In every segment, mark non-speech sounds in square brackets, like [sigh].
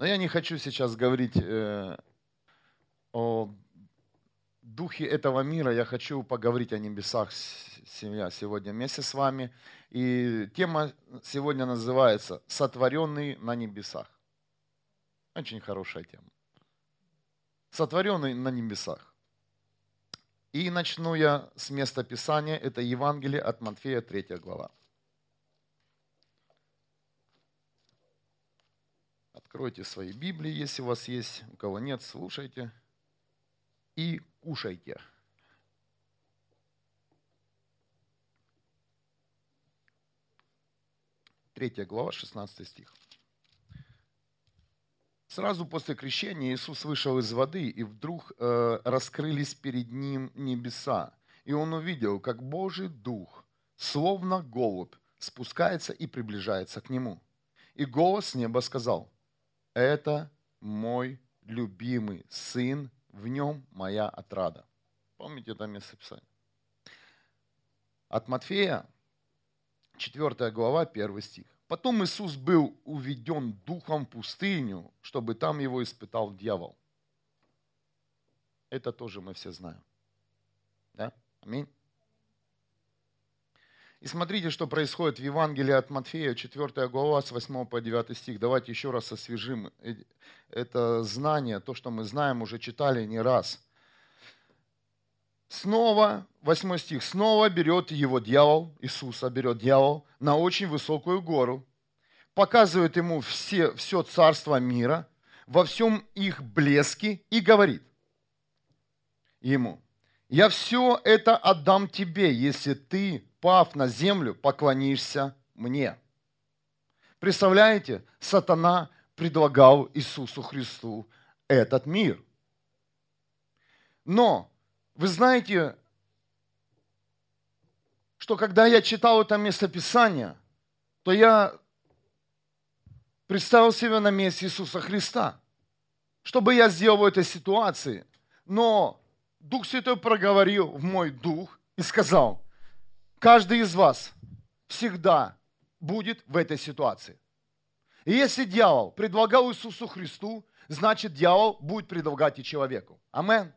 Но я не хочу сейчас говорить э, о духе этого мира. Я хочу поговорить о небесах, семья, сегодня вместе с вами. И тема сегодня называется «Сотворенный на небесах». Очень хорошая тема. Сотворенный на небесах. И начну я с места Писания. Это Евангелие от Матфея, 3 глава. Откройте свои Библии, если у вас есть. У кого нет, слушайте и кушайте. Третья глава, 16 стих. Сразу после крещения Иисус вышел из воды, и вдруг э, раскрылись перед ним небеса. И он увидел, как Божий Дух, словно голубь, спускается и приближается к нему. И голос неба сказал, «Это мой любимый сын, в нем моя отрада». Помните это место Писания? От Матфея 4 глава, 1 стих. Потом Иисус был уведен духом в пустыню, чтобы там его испытал дьявол. Это тоже мы все знаем. Да? Аминь. И смотрите, что происходит в Евангелии от Матфея, 4 глава, с 8 по 9 стих. Давайте еще раз освежим это знание, то, что мы знаем, уже читали не раз – Снова, 8 стих, снова берет его дьявол, Иисуса берет дьявол на очень высокую гору, показывает ему все, все царство мира, во всем их блеске и говорит ему, я все это отдам тебе, если ты, пав на землю, поклонишься мне. Представляете, сатана предлагал Иисусу Христу этот мир. Но вы знаете, что когда я читал это местописание, то я представил себя на месте Иисуса Христа. Что бы я сделал в этой ситуации? Но Дух Святой проговорил в мой дух и сказал, каждый из вас всегда будет в этой ситуации. И если дьявол предлагал Иисусу Христу, значит дьявол будет предлагать и человеку. Аминь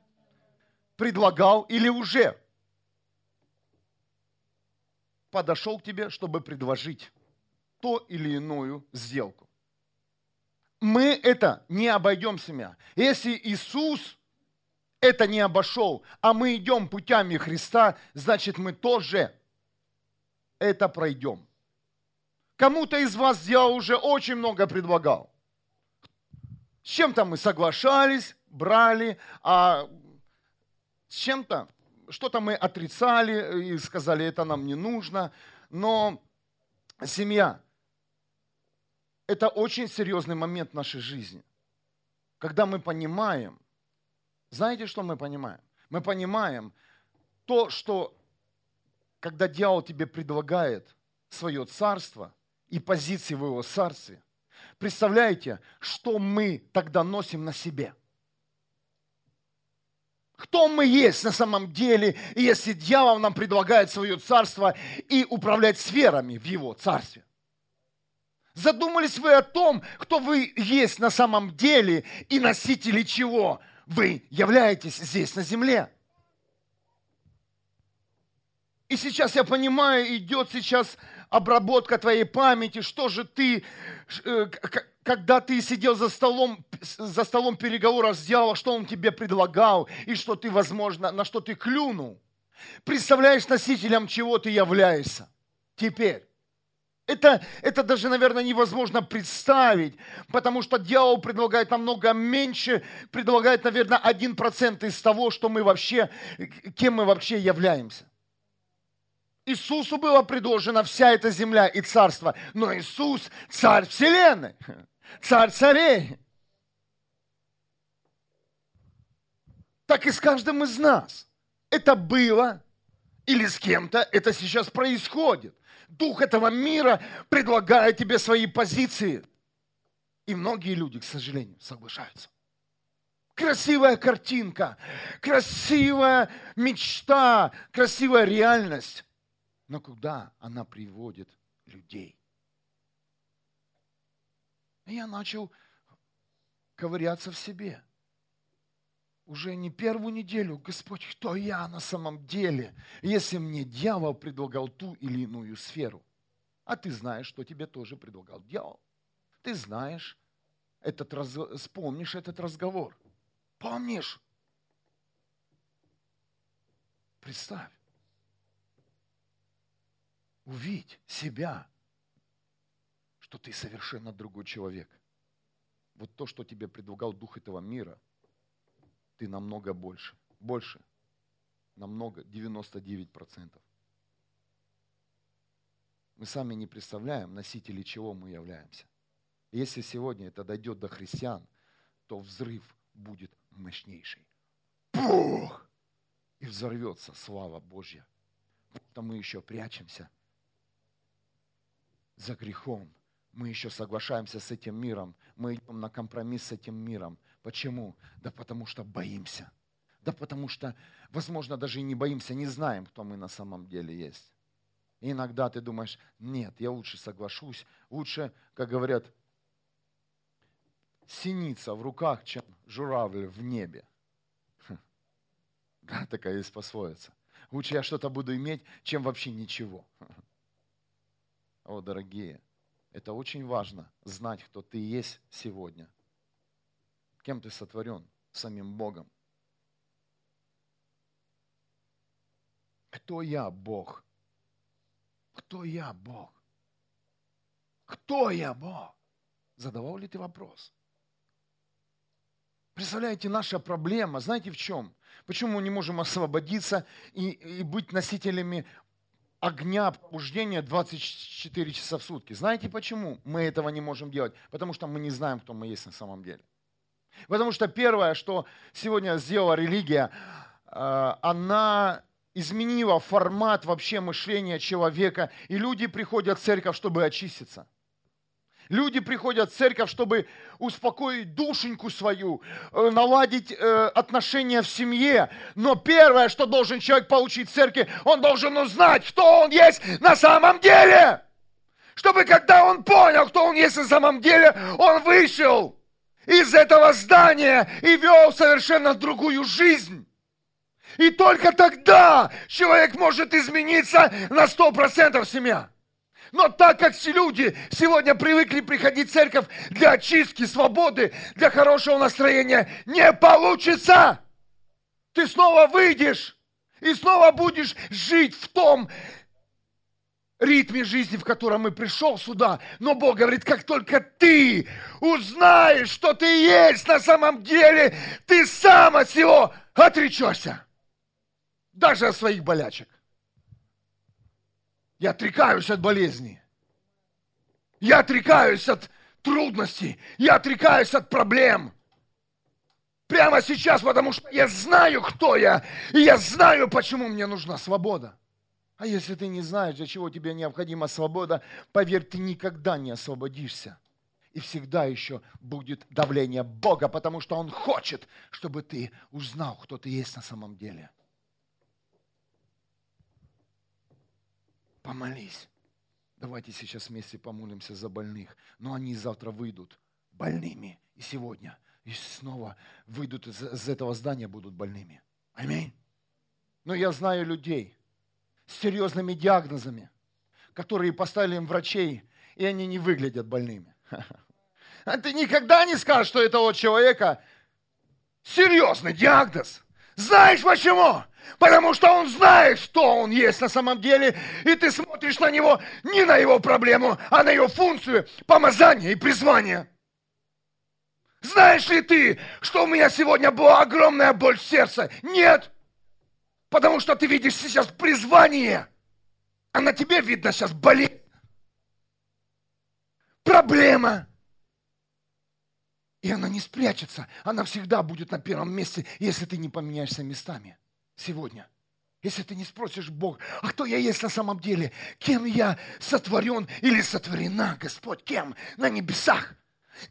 предлагал или уже подошел к тебе, чтобы предложить то или иную сделку. Мы это не обойдем себя. Если Иисус это не обошел, а мы идем путями Христа, значит мы тоже это пройдем. Кому-то из вас я уже очень много предлагал. С чем-то мы соглашались, брали, а с чем-то, что-то мы отрицали и сказали, это нам не нужно, но семья – это очень серьезный момент нашей жизни, когда мы понимаем, знаете, что мы понимаем? Мы понимаем то, что когда дьявол тебе предлагает свое царство и позиции в его царстве, представляете, что мы тогда носим на себе – кто мы есть на самом деле, если дьявол нам предлагает свое царство и управлять сферами в его царстве. Задумались вы о том, кто вы есть на самом деле и носители чего вы являетесь здесь на земле? И сейчас я понимаю, идет сейчас обработка твоей памяти, что же ты, э, когда ты сидел за столом, за столом переговоров с дьяволом, что он тебе предлагал, и что ты, возможно, на что ты клюнул. Представляешь, носителем чего ты являешься теперь. Это, это даже, наверное, невозможно представить, потому что дьявол предлагает намного меньше, предлагает, наверное, один процент из того, что мы вообще, кем мы вообще являемся. Иисусу была предложена вся эта земля и царство, но Иисус – царь вселенной [laughs] царь царей. Так и с каждым из нас. Это было или с кем-то это сейчас происходит. Дух этого мира предлагает тебе свои позиции. И многие люди, к сожалению, соглашаются. Красивая картинка, красивая мечта, красивая реальность. Но куда она приводит людей? И я начал ковыряться в себе. Уже не первую неделю, Господь, кто я на самом деле, если мне дьявол предлагал ту или иную сферу? А ты знаешь, что тебе тоже предлагал дьявол. Ты знаешь, этот раз... вспомнишь этот разговор. Помнишь? Представь. Увидь себя, что ты совершенно другой человек. Вот то, что тебе предлагал дух этого мира, ты намного больше. Больше. Намного. 99%. Мы сами не представляем, носители чего мы являемся. Если сегодня это дойдет до христиан, то взрыв будет мощнейший. Пух! И взорвется слава Божья. Потому мы еще прячемся за грехом. Мы еще соглашаемся с этим миром. Мы идем на компромисс с этим миром. Почему? Да потому что боимся. Да потому что, возможно, даже и не боимся, не знаем, кто мы на самом деле есть. И иногда ты думаешь, нет, я лучше соглашусь, лучше, как говорят, синица в руках, чем журавль в небе. Хм. Да, такая есть пословица. Лучше я что-то буду иметь, чем вообще ничего. О, дорогие, это очень важно, знать, кто ты есть сегодня. Кем ты сотворен? Самим Богом. Кто я, Бог? Кто я, Бог? Кто я, Бог? Задавал ли ты вопрос? Представляете, наша проблема, знаете в чем? Почему мы не можем освободиться и, и быть носителями огня пробуждения 24 часа в сутки? Знаете почему мы этого не можем делать? Потому что мы не знаем, кто мы есть на самом деле. Потому что первое, что сегодня сделала религия, э, она изменила формат вообще мышления человека, и люди приходят в церковь, чтобы очиститься. Люди приходят в церковь, чтобы успокоить душеньку свою, э, наладить э, отношения в семье. Но первое, что должен человек получить в церкви, он должен узнать, кто он есть на самом деле. Чтобы когда он понял, кто он есть на самом деле, он вышел из этого здания и вел совершенно другую жизнь. И только тогда человек может измениться на сто процентов семья. Но так как все люди сегодня привыкли приходить в церковь для очистки, свободы, для хорошего настроения, не получится. Ты снова выйдешь и снова будешь жить в том ритме жизни, в котором и пришел сюда. Но Бог говорит, как только ты узнаешь, что ты есть на самом деле, ты сам от всего отречешься. Даже от своих болячек. Я отрекаюсь от болезни. Я отрекаюсь от трудностей. Я отрекаюсь от проблем. Прямо сейчас, потому что я знаю, кто я. И я знаю, почему мне нужна свобода. А если ты не знаешь, для чего тебе необходима свобода, поверь, ты никогда не освободишься. И всегда еще будет давление Бога, потому что Он хочет, чтобы ты узнал, кто ты есть на самом деле. Помолись. Давайте сейчас вместе помолимся за больных. Но они завтра выйдут больными. И сегодня. И снова выйдут из, из этого здания, будут больными. Аминь. Но я знаю людей, с серьезными диагнозами, которые поставили им врачей, и они не выглядят больными. [laughs] А ты никогда не скажешь, что этого человека серьезный диагноз. Знаешь почему? Потому что он знает, что он есть на самом деле, и ты смотришь на него не на его проблему, а на его функцию помазания и призвания. Знаешь ли ты, что у меня сегодня была огромная боль в сердце? Нет. Потому что ты видишь сейчас призвание, а на тебе видно сейчас болезнь. Проблема. И она не спрячется. Она всегда будет на первом месте, если ты не поменяешься местами сегодня. Если ты не спросишь Бог, а кто я есть на самом деле? Кем я сотворен или сотворена, Господь? Кем? На небесах.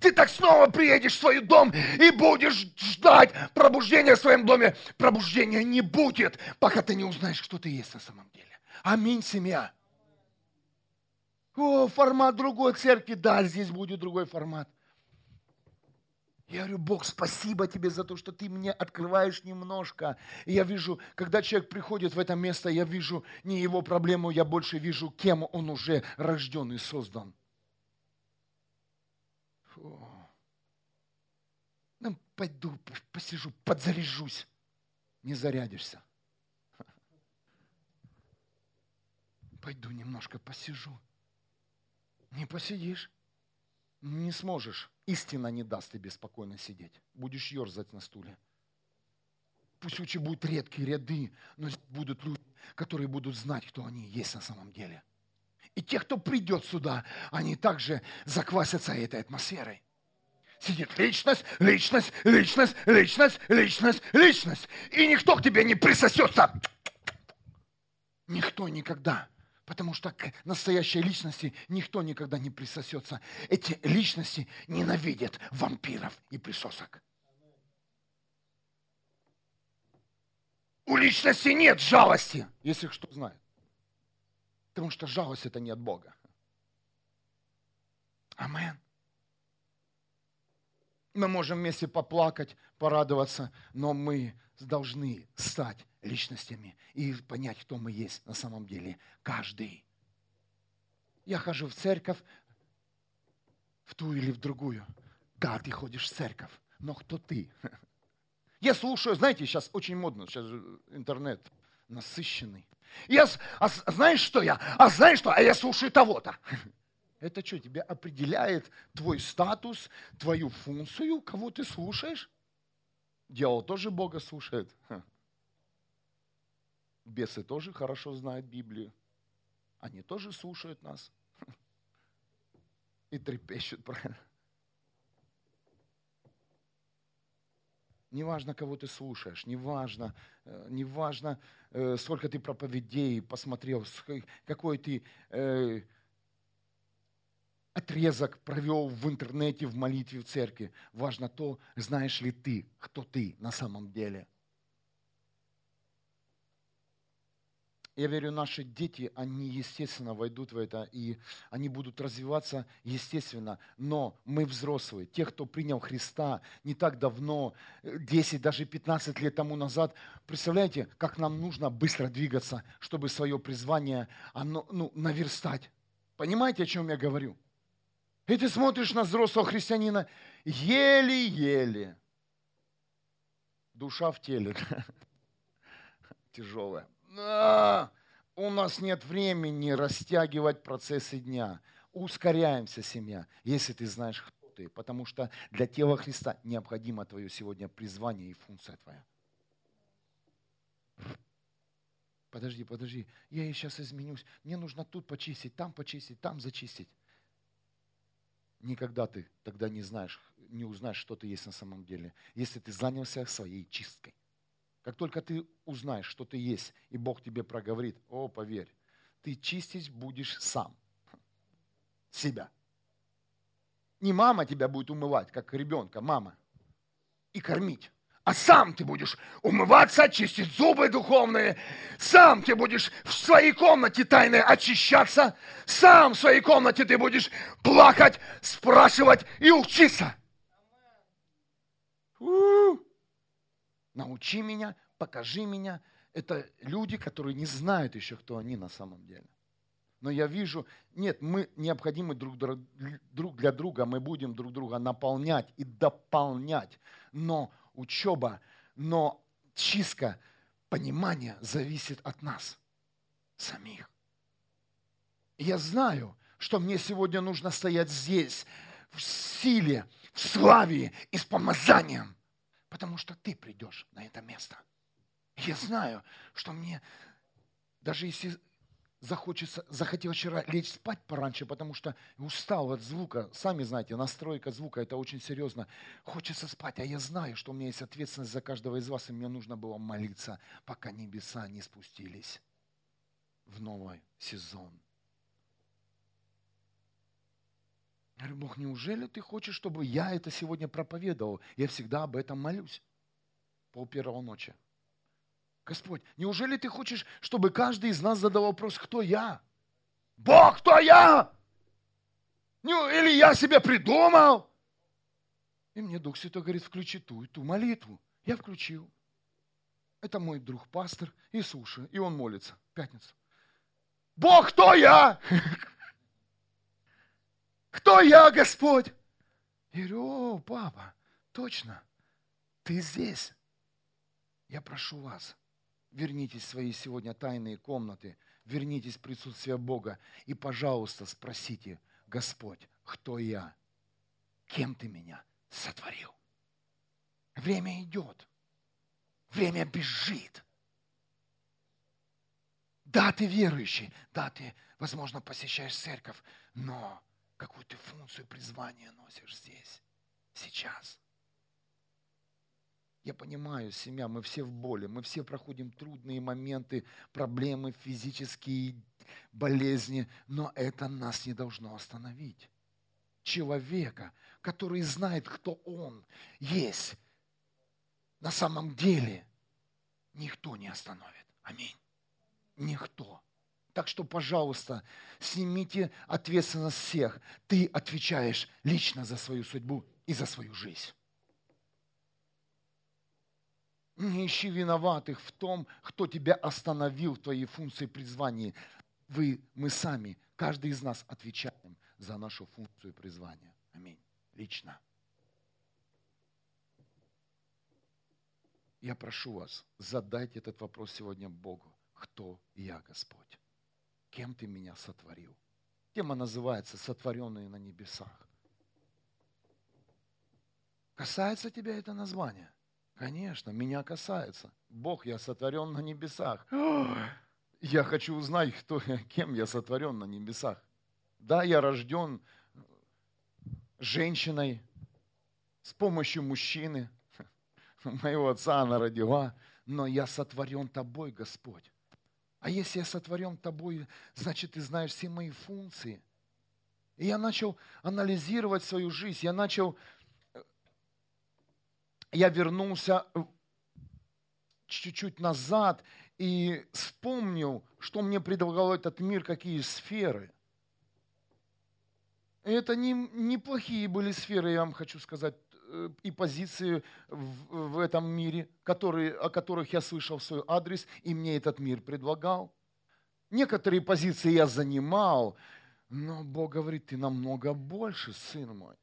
Ты так снова приедешь в свой дом и будешь ждать пробуждения в своем доме. Пробуждения не будет, пока ты не узнаешь, кто ты есть на самом деле. Аминь, семья. О, формат другой церкви. Да, здесь будет другой формат. Я говорю, Бог, спасибо тебе за то, что ты мне открываешь немножко. И я вижу, когда человек приходит в это место, я вижу не его проблему, я больше вижу, кем он уже рожден и создан. Фу. Ну, пойду, посижу, подзаряжусь. Не зарядишься. Пойду немножко посижу. Не посидишь не сможешь. Истина не даст тебе спокойно сидеть. Будешь ерзать на стуле. Пусть лучше будут редкие ряды, но будут люди, которые будут знать, кто они есть на самом деле. И те, кто придет сюда, они также заквасятся этой атмосферой. Сидит личность, личность, личность, личность, личность, личность. И никто к тебе не присосется. Никто никогда. Потому что к настоящей личности никто никогда не присосется. Эти личности ненавидят вампиров и присосок. У личности нет жалости, если кто знает. Потому что жалость это не от Бога. Амен. Мы можем вместе поплакать, порадоваться, но мы должны стать личностями и понять, кто мы есть на самом деле. Каждый. Я хожу в церковь, в ту или в другую. Да, ты ходишь в церковь, но кто ты? [laughs] Я слушаю, знаете, сейчас очень модно, сейчас интернет насыщенный. Я, а знаешь, что я? А знаешь что? А я слушаю того-то. [laughs] Это что, тебя определяет твой статус, твою функцию, кого ты слушаешь? Дьявол тоже Бога слушает. Бесы тоже хорошо знают Библию. Они тоже слушают нас. [laughs] И трепещут, правильно? Неважно, кого ты слушаешь, неважно, э, неважно, э, сколько ты проповедей посмотрел, какой ты э, отрезок провел в интернете, в молитве, в церкви. Важно то, знаешь ли ты, кто ты на самом деле. Я верю, наши дети, они естественно войдут в это, и они будут развиваться естественно. Но мы взрослые, те, кто принял Христа не так давно, 10, даже 15 лет тому назад, представляете, как нам нужно быстро двигаться, чтобы свое призвание оно, ну, наверстать. Понимаете, о чем я говорю? И ты смотришь на взрослого христианина еле-еле. Душа в теле. [laughs] Тяжелая. У нас нет времени растягивать процессы дня. Ускоряемся, семья, если ты знаешь, кто ты. Потому что для тела Христа необходимо твое сегодня призвание и функция твоя. Подожди, подожди, я сейчас изменюсь. Мне нужно тут почистить, там почистить, там зачистить никогда ты тогда не знаешь, не узнаешь, что ты есть на самом деле, если ты занялся своей чисткой. Как только ты узнаешь, что ты есть, и Бог тебе проговорит, о, поверь, ты чистить будешь сам себя. Не мама тебя будет умывать, как ребенка, мама, и кормить а сам ты будешь умываться, чистить зубы духовные, сам ты будешь в своей комнате тайной очищаться, сам в своей комнате ты будешь плакать, спрашивать и учиться. У-у-у. Научи меня, покажи меня. Это люди, которые не знают еще, кто они на самом деле. Но я вижу, нет, мы необходимы друг, друг для друга, мы будем друг друга наполнять и дополнять. Но учеба, но чистка, понимание зависит от нас самих. Я знаю, что мне сегодня нужно стоять здесь, в силе, в славе и с помазанием, потому что ты придешь на это место. я знаю, что мне, даже если захочется, захотел вчера лечь спать пораньше, потому что устал от звука. Сами знаете, настройка звука – это очень серьезно. Хочется спать, а я знаю, что у меня есть ответственность за каждого из вас, и мне нужно было молиться, пока небеса не спустились в новый сезон. Говорю, Бог, неужели ты хочешь, чтобы я это сегодня проповедовал? Я всегда об этом молюсь. Пол первого ночи. Господь, неужели ты хочешь, чтобы каждый из нас задал вопрос, кто я? Бог, кто я? Ну, или я себе придумал? И мне Дух Святой говорит, включи ту и ту молитву. Я включил. Это мой друг пастор Иисуша, и он молится. Пятница. Бог, кто я? Кто я, Господь? Я говорю, о, папа, точно, ты здесь. Я прошу вас, вернитесь в свои сегодня тайные комнаты, вернитесь в присутствие Бога и, пожалуйста, спросите, Господь, кто я? Кем ты меня сотворил? Время идет. Время бежит. Да, ты верующий, да, ты, возможно, посещаешь церковь, но какую ты функцию призвания носишь здесь, сейчас. Я понимаю, семья, мы все в боли, мы все проходим трудные моменты, проблемы физические, болезни, но это нас не должно остановить. Человека, который знает, кто он есть, на самом деле никто не остановит. Аминь. Никто. Так что, пожалуйста, снимите ответственность всех. Ты отвечаешь лично за свою судьбу и за свою жизнь. Не ищи виноватых в том, кто тебя остановил в твоей функции призвания. Вы, мы сами, каждый из нас отвечаем за нашу функцию призвания. Аминь. Лично. Я прошу вас, задайте этот вопрос сегодня Богу. Кто я, Господь? Кем ты меня сотворил? Тема называется «Сотворенные на небесах». Касается тебя это название? Конечно, меня касается. Бог, я сотворен на небесах. Я хочу узнать, кто, кем я сотворен на небесах. Да, я рожден женщиной с помощью мужчины. [laughs] Моего отца она родила, но я сотворен тобой, Господь. А если я сотворен тобой, значит, ты знаешь все мои функции. И я начал анализировать свою жизнь, я начал, я вернулся чуть-чуть назад и вспомнил, что мне предлагал этот мир, какие сферы. И это не, неплохие были сферы, я вам хочу сказать, Э, и позиции в, в этом мире, которые, о которых я слышал в свой адрес, и мне этот мир предлагал. Некоторые позиции я занимал, но Бог говорит, ты намного больше, сын мой.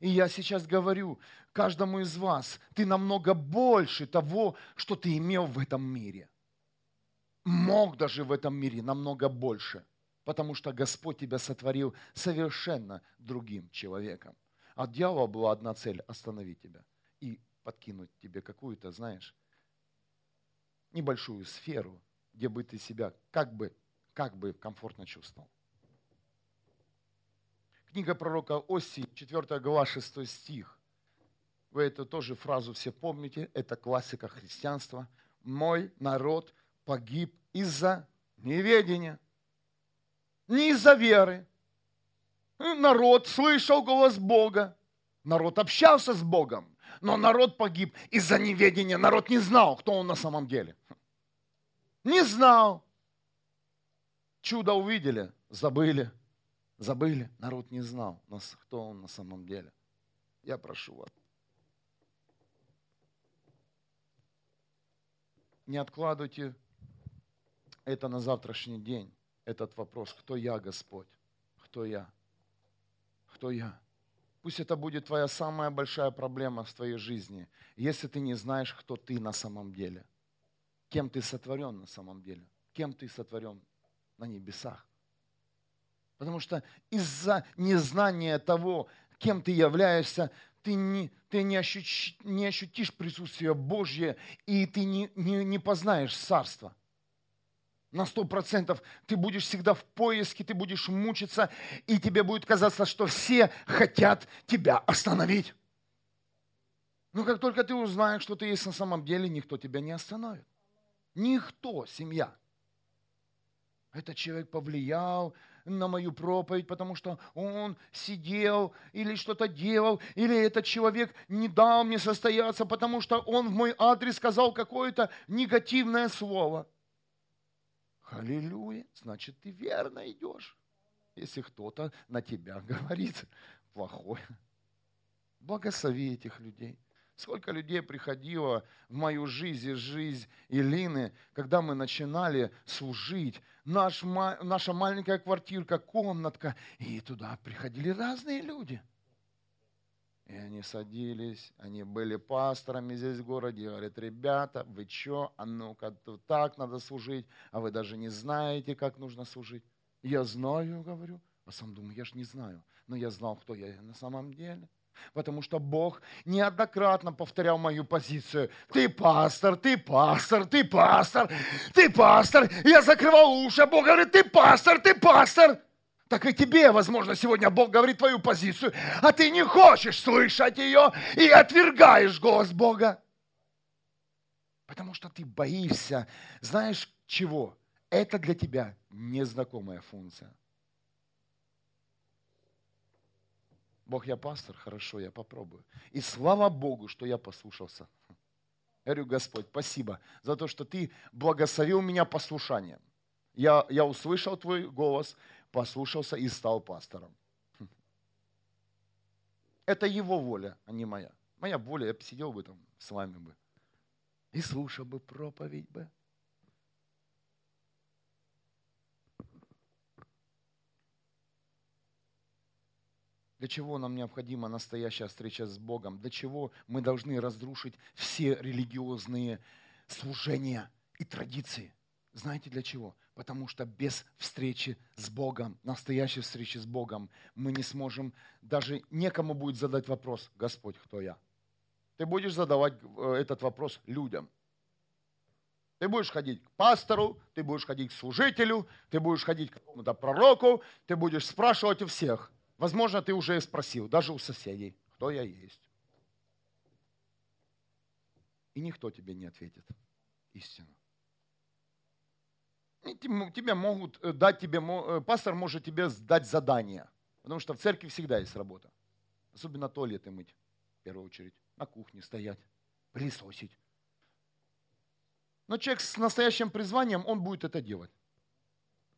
И я сейчас говорю каждому из вас, ты намного больше того, что ты имел в этом мире. Мог даже в этом мире намного больше, потому что Господь тебя сотворил совершенно другим человеком. А дьявола была одна цель – остановить тебя и подкинуть тебе какую-то, знаешь, небольшую сферу, где бы ты себя как бы, как бы комфортно чувствовал. Книга пророка Оси, 4 глава, 6 стих. Вы эту тоже фразу все помните, это классика христианства. «Мой народ погиб из-за неведения, не из-за веры, народ слышал голос Бога, народ общался с Богом, но народ погиб из-за неведения. Народ не знал, кто он на самом деле. Не знал. Чудо увидели, забыли. Забыли, народ не знал, кто он на самом деле. Я прошу вас. Не откладывайте это на завтрашний день, этот вопрос, кто я, Господь, кто я кто я. Пусть это будет твоя самая большая проблема в твоей жизни, если ты не знаешь, кто ты на самом деле. Кем ты сотворен на самом деле. Кем ты сотворен на небесах. Потому что из-за незнания того, кем ты являешься, ты не, ты не, ощутишь, не ощутишь присутствие Божье, и ты не, не, не познаешь царство на сто процентов. Ты будешь всегда в поиске, ты будешь мучиться, и тебе будет казаться, что все хотят тебя остановить. Но как только ты узнаешь, что ты есть на самом деле, никто тебя не остановит. Никто, семья. Этот человек повлиял на мою проповедь, потому что он сидел или что-то делал, или этот человек не дал мне состояться, потому что он в мой адрес сказал какое-то негативное слово – Аллилуйя, значит, ты верно идешь. Если кто-то на тебя [laughs] говорит плохое. Благослови этих людей. Сколько людей приходило в мою жизнь, жизнь Илины, когда мы начинали служить. Наш, наша маленькая квартирка, комнатка, и туда приходили разные люди. И они садились, они были пасторами здесь в городе, говорят, ребята, вы что, а ну-ка, так надо служить, а вы даже не знаете, как нужно служить. Я знаю, говорю, а сам думаю, я же не знаю, но я знал, кто я на самом деле. Потому что Бог неоднократно повторял мою позицию. Ты пастор, ты пастор, ты пастор, ты пастор. Я закрывал уши, а Бог говорит, ты пастор, ты пастор. Так и тебе, возможно, сегодня Бог говорит твою позицию, а ты не хочешь слышать ее и отвергаешь голос Бога. Потому что ты боишься, знаешь чего? Это для тебя незнакомая функция. Бог, я пастор, хорошо, я попробую. И слава Богу, что я послушался. Я говорю, Господь, спасибо за то, что Ты благословил меня послушанием. Я, я услышал Твой голос, послушался и стал пастором. Это Его воля, а не моя. Моя воля, я бы сидел бы там с вами бы. И слушал бы проповедь бы. Для чего нам необходима настоящая встреча с Богом? Для чего мы должны разрушить все религиозные служения и традиции? Знаете для чего? Потому что без встречи с Богом, настоящей встречи с Богом, мы не сможем, даже некому будет задать вопрос, Господь, кто я? Ты будешь задавать э, этот вопрос людям. Ты будешь ходить к пастору, ты будешь ходить к служителю, ты будешь ходить к какому-то пророку, ты будешь спрашивать у всех. Возможно, ты уже спросил, даже у соседей, кто я есть. И никто тебе не ответит истину. Тебе могут э, дать тебе, э, пастор может тебе дать задание, потому что в церкви всегда есть работа. Особенно туалеты мыть, в первую очередь, на кухне стоять, пылесосить. Но человек с настоящим призванием, он будет это делать.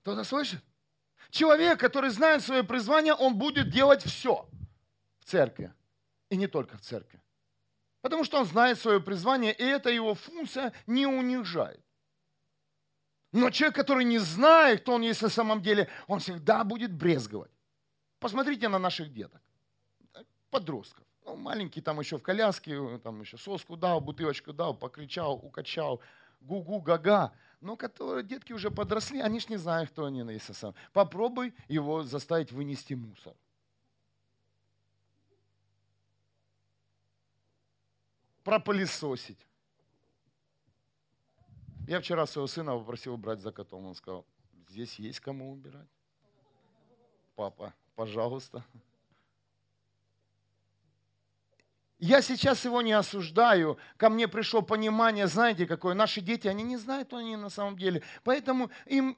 Кто-то слышит? Человек, который знает свое призвание, он будет делать все в церкви. И не только в церкви. Потому что он знает свое призвание, и эта его функция не унижает. Но человек, который не знает, кто он есть на самом деле, он всегда будет брезговать. Посмотрите на наших деток, подростков. Ну, маленький там еще в коляске, там еще соску дал, бутылочку дал, покричал, укачал, гу-гу, га-га но которые детки уже подросли, они ж не знают, кто они на Иисуса. Попробуй его заставить вынести мусор. Пропылесосить. Я вчера своего сына попросил убрать за котом. Он сказал, здесь есть кому убирать. Папа, пожалуйста. Я сейчас его не осуждаю. Ко мне пришло понимание, знаете, какое наши дети, они не знают, кто они на самом деле. Поэтому им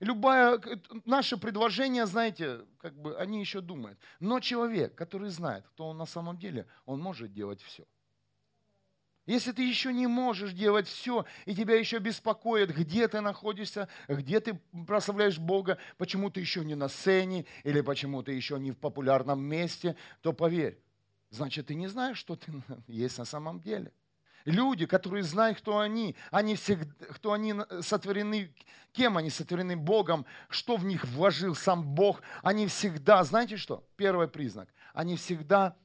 любое наше предложение, знаете, как бы они еще думают. Но человек, который знает, кто он на самом деле, он может делать все. Если ты еще не можешь делать все, и тебя еще беспокоит, где ты находишься, где ты прославляешь Бога, почему ты еще не на сцене, или почему ты еще не в популярном месте, то поверь, значит, ты не знаешь, что ты [laughs] есть на самом деле. Люди, которые знают, кто они, они всегда, кто они сотворены, кем они сотворены Богом, что в них вложил сам Бог, они всегда, знаете что? Первый признак, они всегда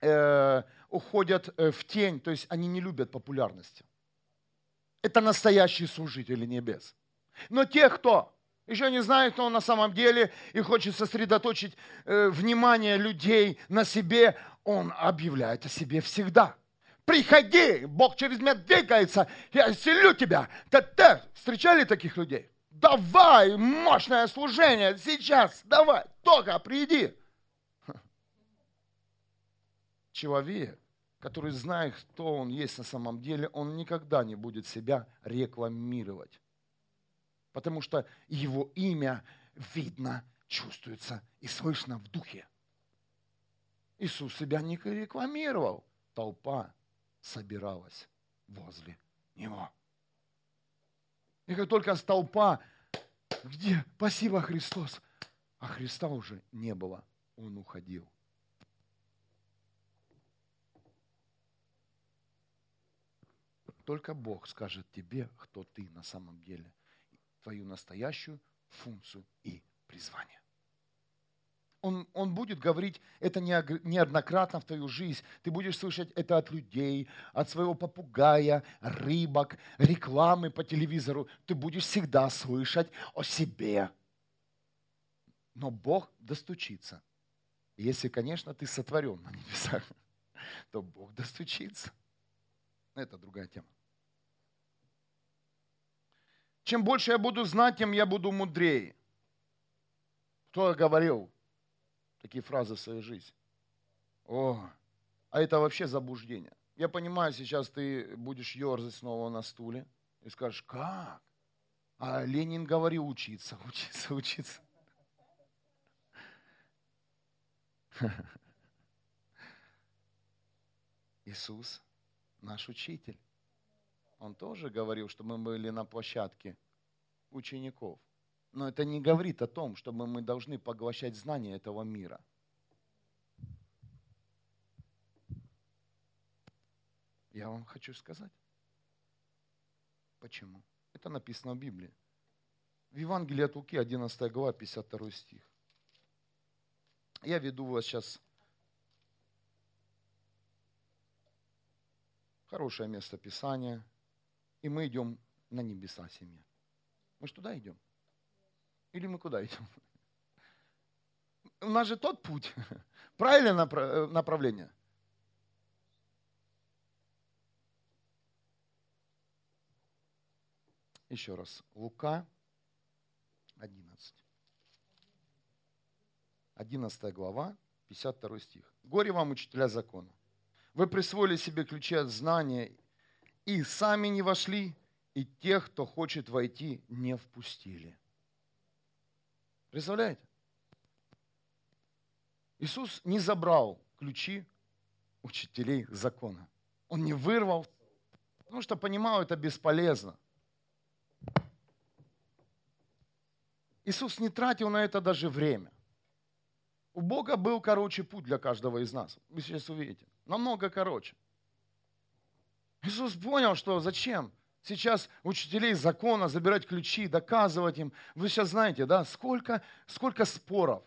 э, уходят э, в тень, то есть они не любят популярности. Это настоящие служители небес. Но те, кто еще не знает, кто он на самом деле, и хочет сосредоточить э, внимание людей на себе, он объявляет о себе всегда. Приходи, Бог через меня двигается, я исцелю тебя. Т-т. Встречали таких людей? Давай, мощное служение, сейчас, давай, только приди. Человек, который знает, кто он есть на самом деле, он никогда не будет себя рекламировать. Потому что его имя видно, чувствуется и слышно в духе. Иисус себя не рекламировал. Толпа собиралась возле Него. И как только толпа, где? Спасибо, Христос. А Христа уже не было. Он уходил. Только Бог скажет тебе, кто ты на самом деле, твою настоящую функцию и призвание. Он, он будет говорить это неоднократно в твою жизнь. Ты будешь слышать это от людей, от своего попугая, рыбок, рекламы по телевизору. Ты будешь всегда слышать о себе. Но Бог достучится. Если, конечно, ты сотворен на небесах, [laughs] то Бог достучится. Это другая тема. Чем больше я буду знать, тем я буду мудрее. Кто говорил такие фразы в своей жизни? О, а это вообще заблуждение. Я понимаю, сейчас ты будешь ерзать снова на стуле и скажешь, как? А Ленин говорил учиться, [laughs] учиться, учиться. [laughs] Иисус наш учитель. Он тоже говорил, что мы были на площадке учеников. Но это не говорит о том, чтобы мы должны поглощать знания этого мира. Я вам хочу сказать. Почему? Это написано в Библии. В Евангелии от Луки, 11 глава, 52 стих. Я веду вас сейчас хорошее место Писания, и мы идем на небеса семья. Мы же туда идем? Или мы куда идем? У нас же тот путь. [laughs] Правильное э, направление. Еще раз. Лука 11. 11 глава, 52 стих. Горе вам, учителя закона. Вы присвоили себе ключи от знания и сами не вошли, и тех, кто хочет войти, не впустили. Представляете? Иисус не забрал ключи учителей закона. Он не вырвал, потому что понимал, это бесполезно. Иисус не тратил на это даже время. У Бога был короче путь для каждого из нас. Вы сейчас увидите. Намного короче. Иисус понял, что зачем сейчас учителей закона забирать ключи, доказывать им. Вы сейчас знаете, да, сколько, сколько споров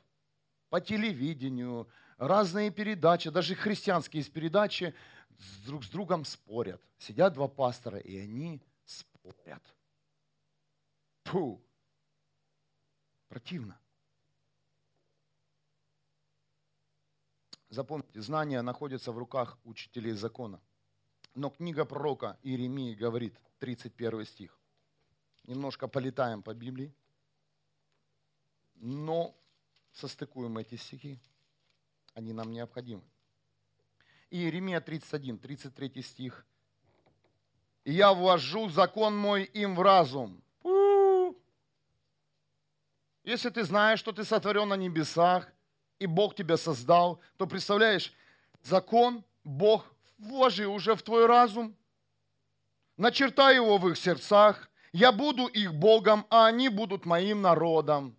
по телевидению, разные передачи, даже христианские из передачи друг с другом спорят. Сидят два пастора, и они спорят. Фу. Противно. Запомните, знания находятся в руках учителей закона. Но книга пророка Иеремии говорит, 31 стих. Немножко полетаем по Библии, но состыкуем эти стихи. Они нам необходимы. Иеремия 31, 33 стих. «И я вложу закон мой им в разум». Если ты знаешь, что ты сотворен на небесах, и Бог тебя создал, то представляешь, закон Бог вложил уже в твой разум. Начертай его в их сердцах. Я буду их Богом, а они будут моим народом.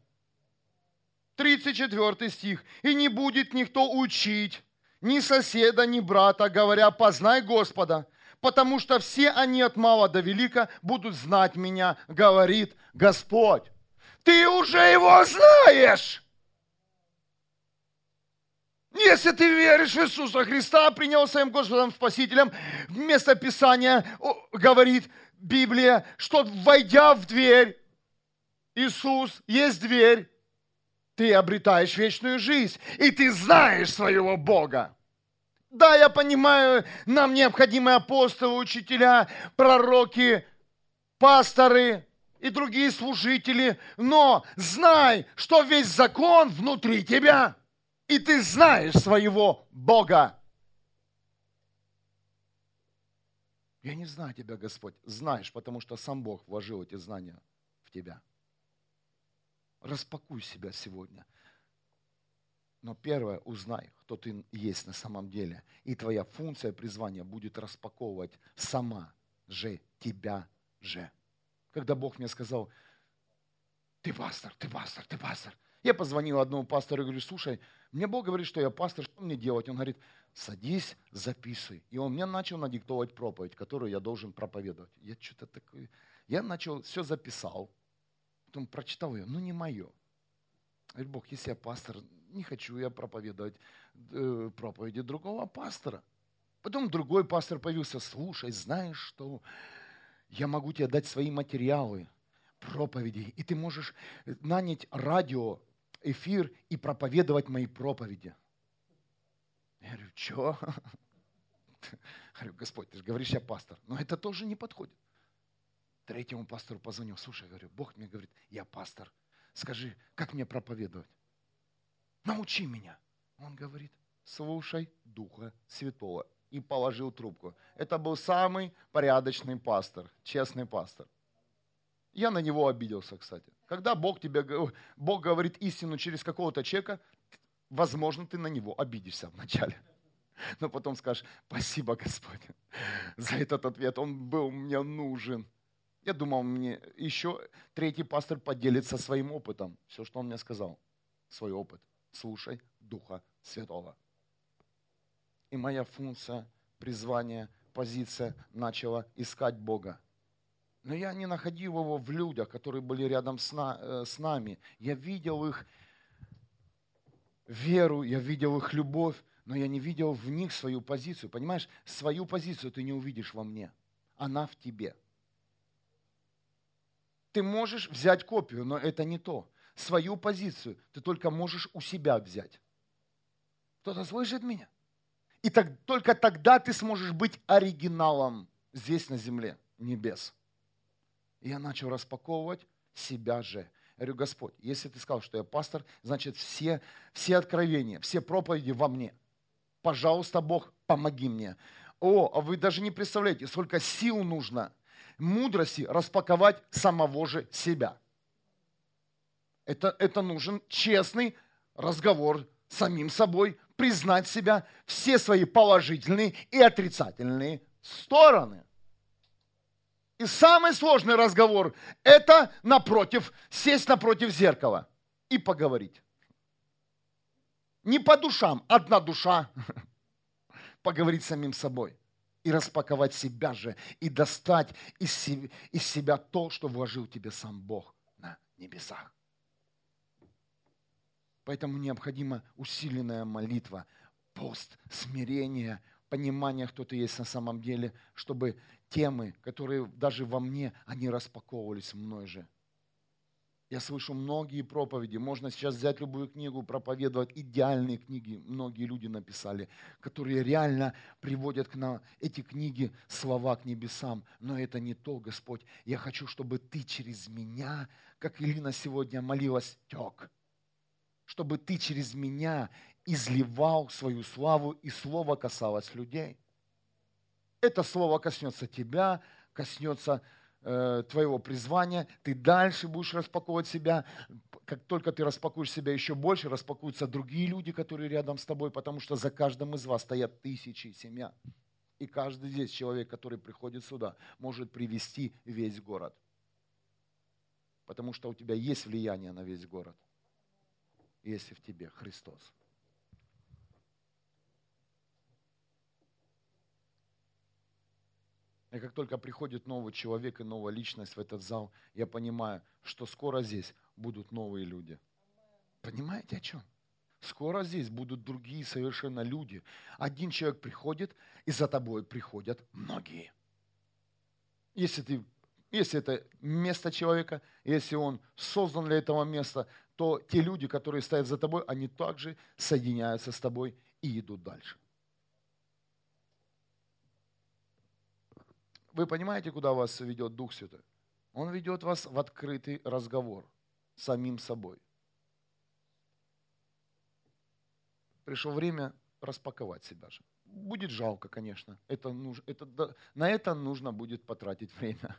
34 стих. И не будет никто учить, ни соседа, ни брата, говоря, познай Господа, потому что все они от мала до велика будут знать меня, говорит Господь. Ты уже его знаешь. Если ты веришь в Иисуса Христа, принял своим Господом Спасителем, вместо Писания говорит Библия, что войдя в дверь, Иисус есть дверь, ты обретаешь вечную жизнь, и ты знаешь своего Бога. Да, я понимаю, нам необходимы апостолы, учителя, пророки, пасторы и другие служители, но знай, что весь закон внутри тебя – и ты знаешь своего Бога. Я не знаю тебя, Господь. Знаешь, потому что сам Бог вложил эти знания в тебя. Распакуй себя сегодня. Но первое, узнай, кто ты есть на самом деле. И твоя функция призвания будет распаковывать сама же тебя же. Когда Бог мне сказал, ты пастор, ты пастор, ты пастор, Я позвонил одному пастору и говорю, слушай, мне Бог говорит, что я пастор, что мне делать? Он говорит, садись, записывай. И он мне начал надиктовать проповедь, которую я должен проповедовать. Я что-то такое... Я начал, все записал, потом прочитал ее, ну не мое. Говорит, Бог, если я пастор, не хочу я проповедовать э, проповеди другого пастора. Потом другой пастор появился, слушай, знаешь что, я могу тебе дать свои материалы, проповеди, и ты можешь нанять радио, эфир и проповедовать мои проповеди. Я говорю, что? [laughs] Говорю, Господь, ты же говоришь, я пастор. Но это тоже не подходит. Третьему пастору позвонил. Слушай, говорю, Бог мне говорит, я пастор. Скажи, как мне проповедовать? Научи меня. Он говорит, слушай Духа Святого. И положил трубку. Это был самый порядочный пастор, честный пастор. Я на него обиделся, кстати. Когда Бог тебе, Бог говорит истину через какого-то человека, возможно, ты на него обидишься вначале. [laughs] Но потом скажешь, спасибо, Господь, [laughs] за этот ответ. Он был мне нужен. Я думал, мне еще третий пастор поделится своим опытом. Все, что он мне сказал. Свой опыт. Слушай Духа Святого. И моя функция, призвание, позиция начала искать Бога. Но я не находил его в людях, которые были рядом с, на, э, с нами. Я видел их веру, я видел их любовь, но я не видел в них свою позицию. Понимаешь, свою позицию ты не увидишь во мне. Она в тебе. Ты можешь взять копию, но это не то. Свою позицию ты только можешь у себя взять. Кто-то слышит меня? И так, только тогда ты сможешь быть оригиналом здесь на земле небес. И я начал распаковывать себя же. Я говорю, Господь, если ты сказал, что я пастор, значит все, все откровения, все проповеди во мне. Пожалуйста, Бог, помоги мне. О, а вы даже не представляете, сколько сил нужно, мудрости распаковать самого же себя. Это, это нужен честный разговор с самим собой, признать себя, все свои положительные и отрицательные стороны. И самый сложный разговор – это напротив, сесть напротив зеркала и поговорить. Не по душам, одна душа. [laughs] Поговорить с самим собой и распаковать себя же, и достать из себя, из себя то, что вложил тебе сам Бог на небесах. Поэтому необходима усиленная молитва, пост, смирение, понимание, кто ты есть на самом деле, чтобы темы, которые даже во мне, они распаковывались мной же. Я слышу многие проповеди. Можно сейчас взять любую книгу, проповедовать. Идеальные книги многие люди написали, которые реально приводят к нам эти книги, слова к небесам. Но это не то, Господь. Я хочу, чтобы Ты через меня, как Илина сегодня молилась, тек. Чтобы Ты через меня изливал свою славу, и слово касалось людей это слово коснется тебя, коснется э, твоего призвания, ты дальше будешь распаковывать себя. Как только ты распакуешь себя еще больше, распакуются другие люди, которые рядом с тобой, потому что за каждым из вас стоят тысячи семья. И каждый здесь человек, который приходит сюда, может привести весь город. Потому что у тебя есть влияние на весь город, если в тебе Христос. И как только приходит новый человек и новая личность в этот зал, я понимаю, что скоро здесь будут новые люди. Понимаете о чем? Скоро здесь будут другие совершенно люди. Один человек приходит, и за тобой приходят многие. Если, ты, если это место человека, если он создан для этого места, то те люди, которые стоят за тобой, они также соединяются с тобой и идут дальше. Вы понимаете, куда вас ведет Дух Святой? Он ведет вас в открытый разговор с самим собой. Пришло время распаковать себя же. Будет жалко, конечно. Это, нужно, это, на это нужно будет потратить время.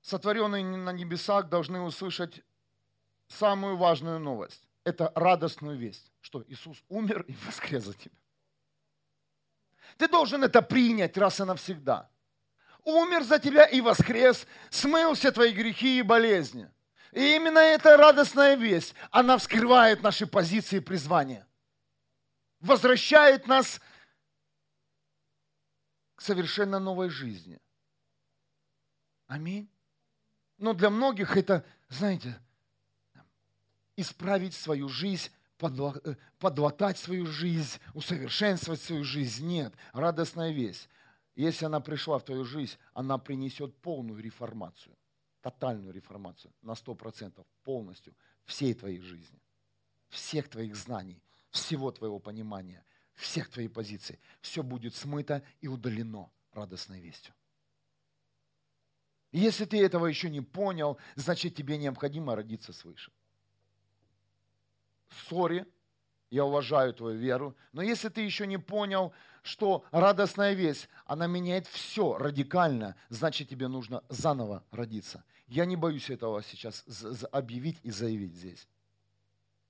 Сотворенные на небесах должны услышать самую важную новость. Это радостную весть, что Иисус умер и воскрес за тебя. Ты должен это принять раз и навсегда. Умер за тебя и воскрес, смыл все твои грехи и болезни. И именно эта радостная весть, она вскрывает наши позиции и призвания. Возвращает нас к совершенно новой жизни. Аминь. Но для многих это, знаете, исправить свою жизнь, э, подлатать свою жизнь, усовершенствовать свою жизнь. Нет, радостная весть. Если она пришла в твою жизнь, она принесет полную реформацию, тотальную реформацию на 100%, полностью, всей твоей жизни, всех твоих знаний, всего твоего понимания, всех твоих позиций. Все будет смыто и удалено радостной вестью. Если ты этого еще не понял, значит тебе необходимо родиться свыше. Сори, я уважаю твою веру, но если ты еще не понял, что радостная весть, она меняет все радикально, значит тебе нужно заново родиться. Я не боюсь этого сейчас объявить и заявить здесь.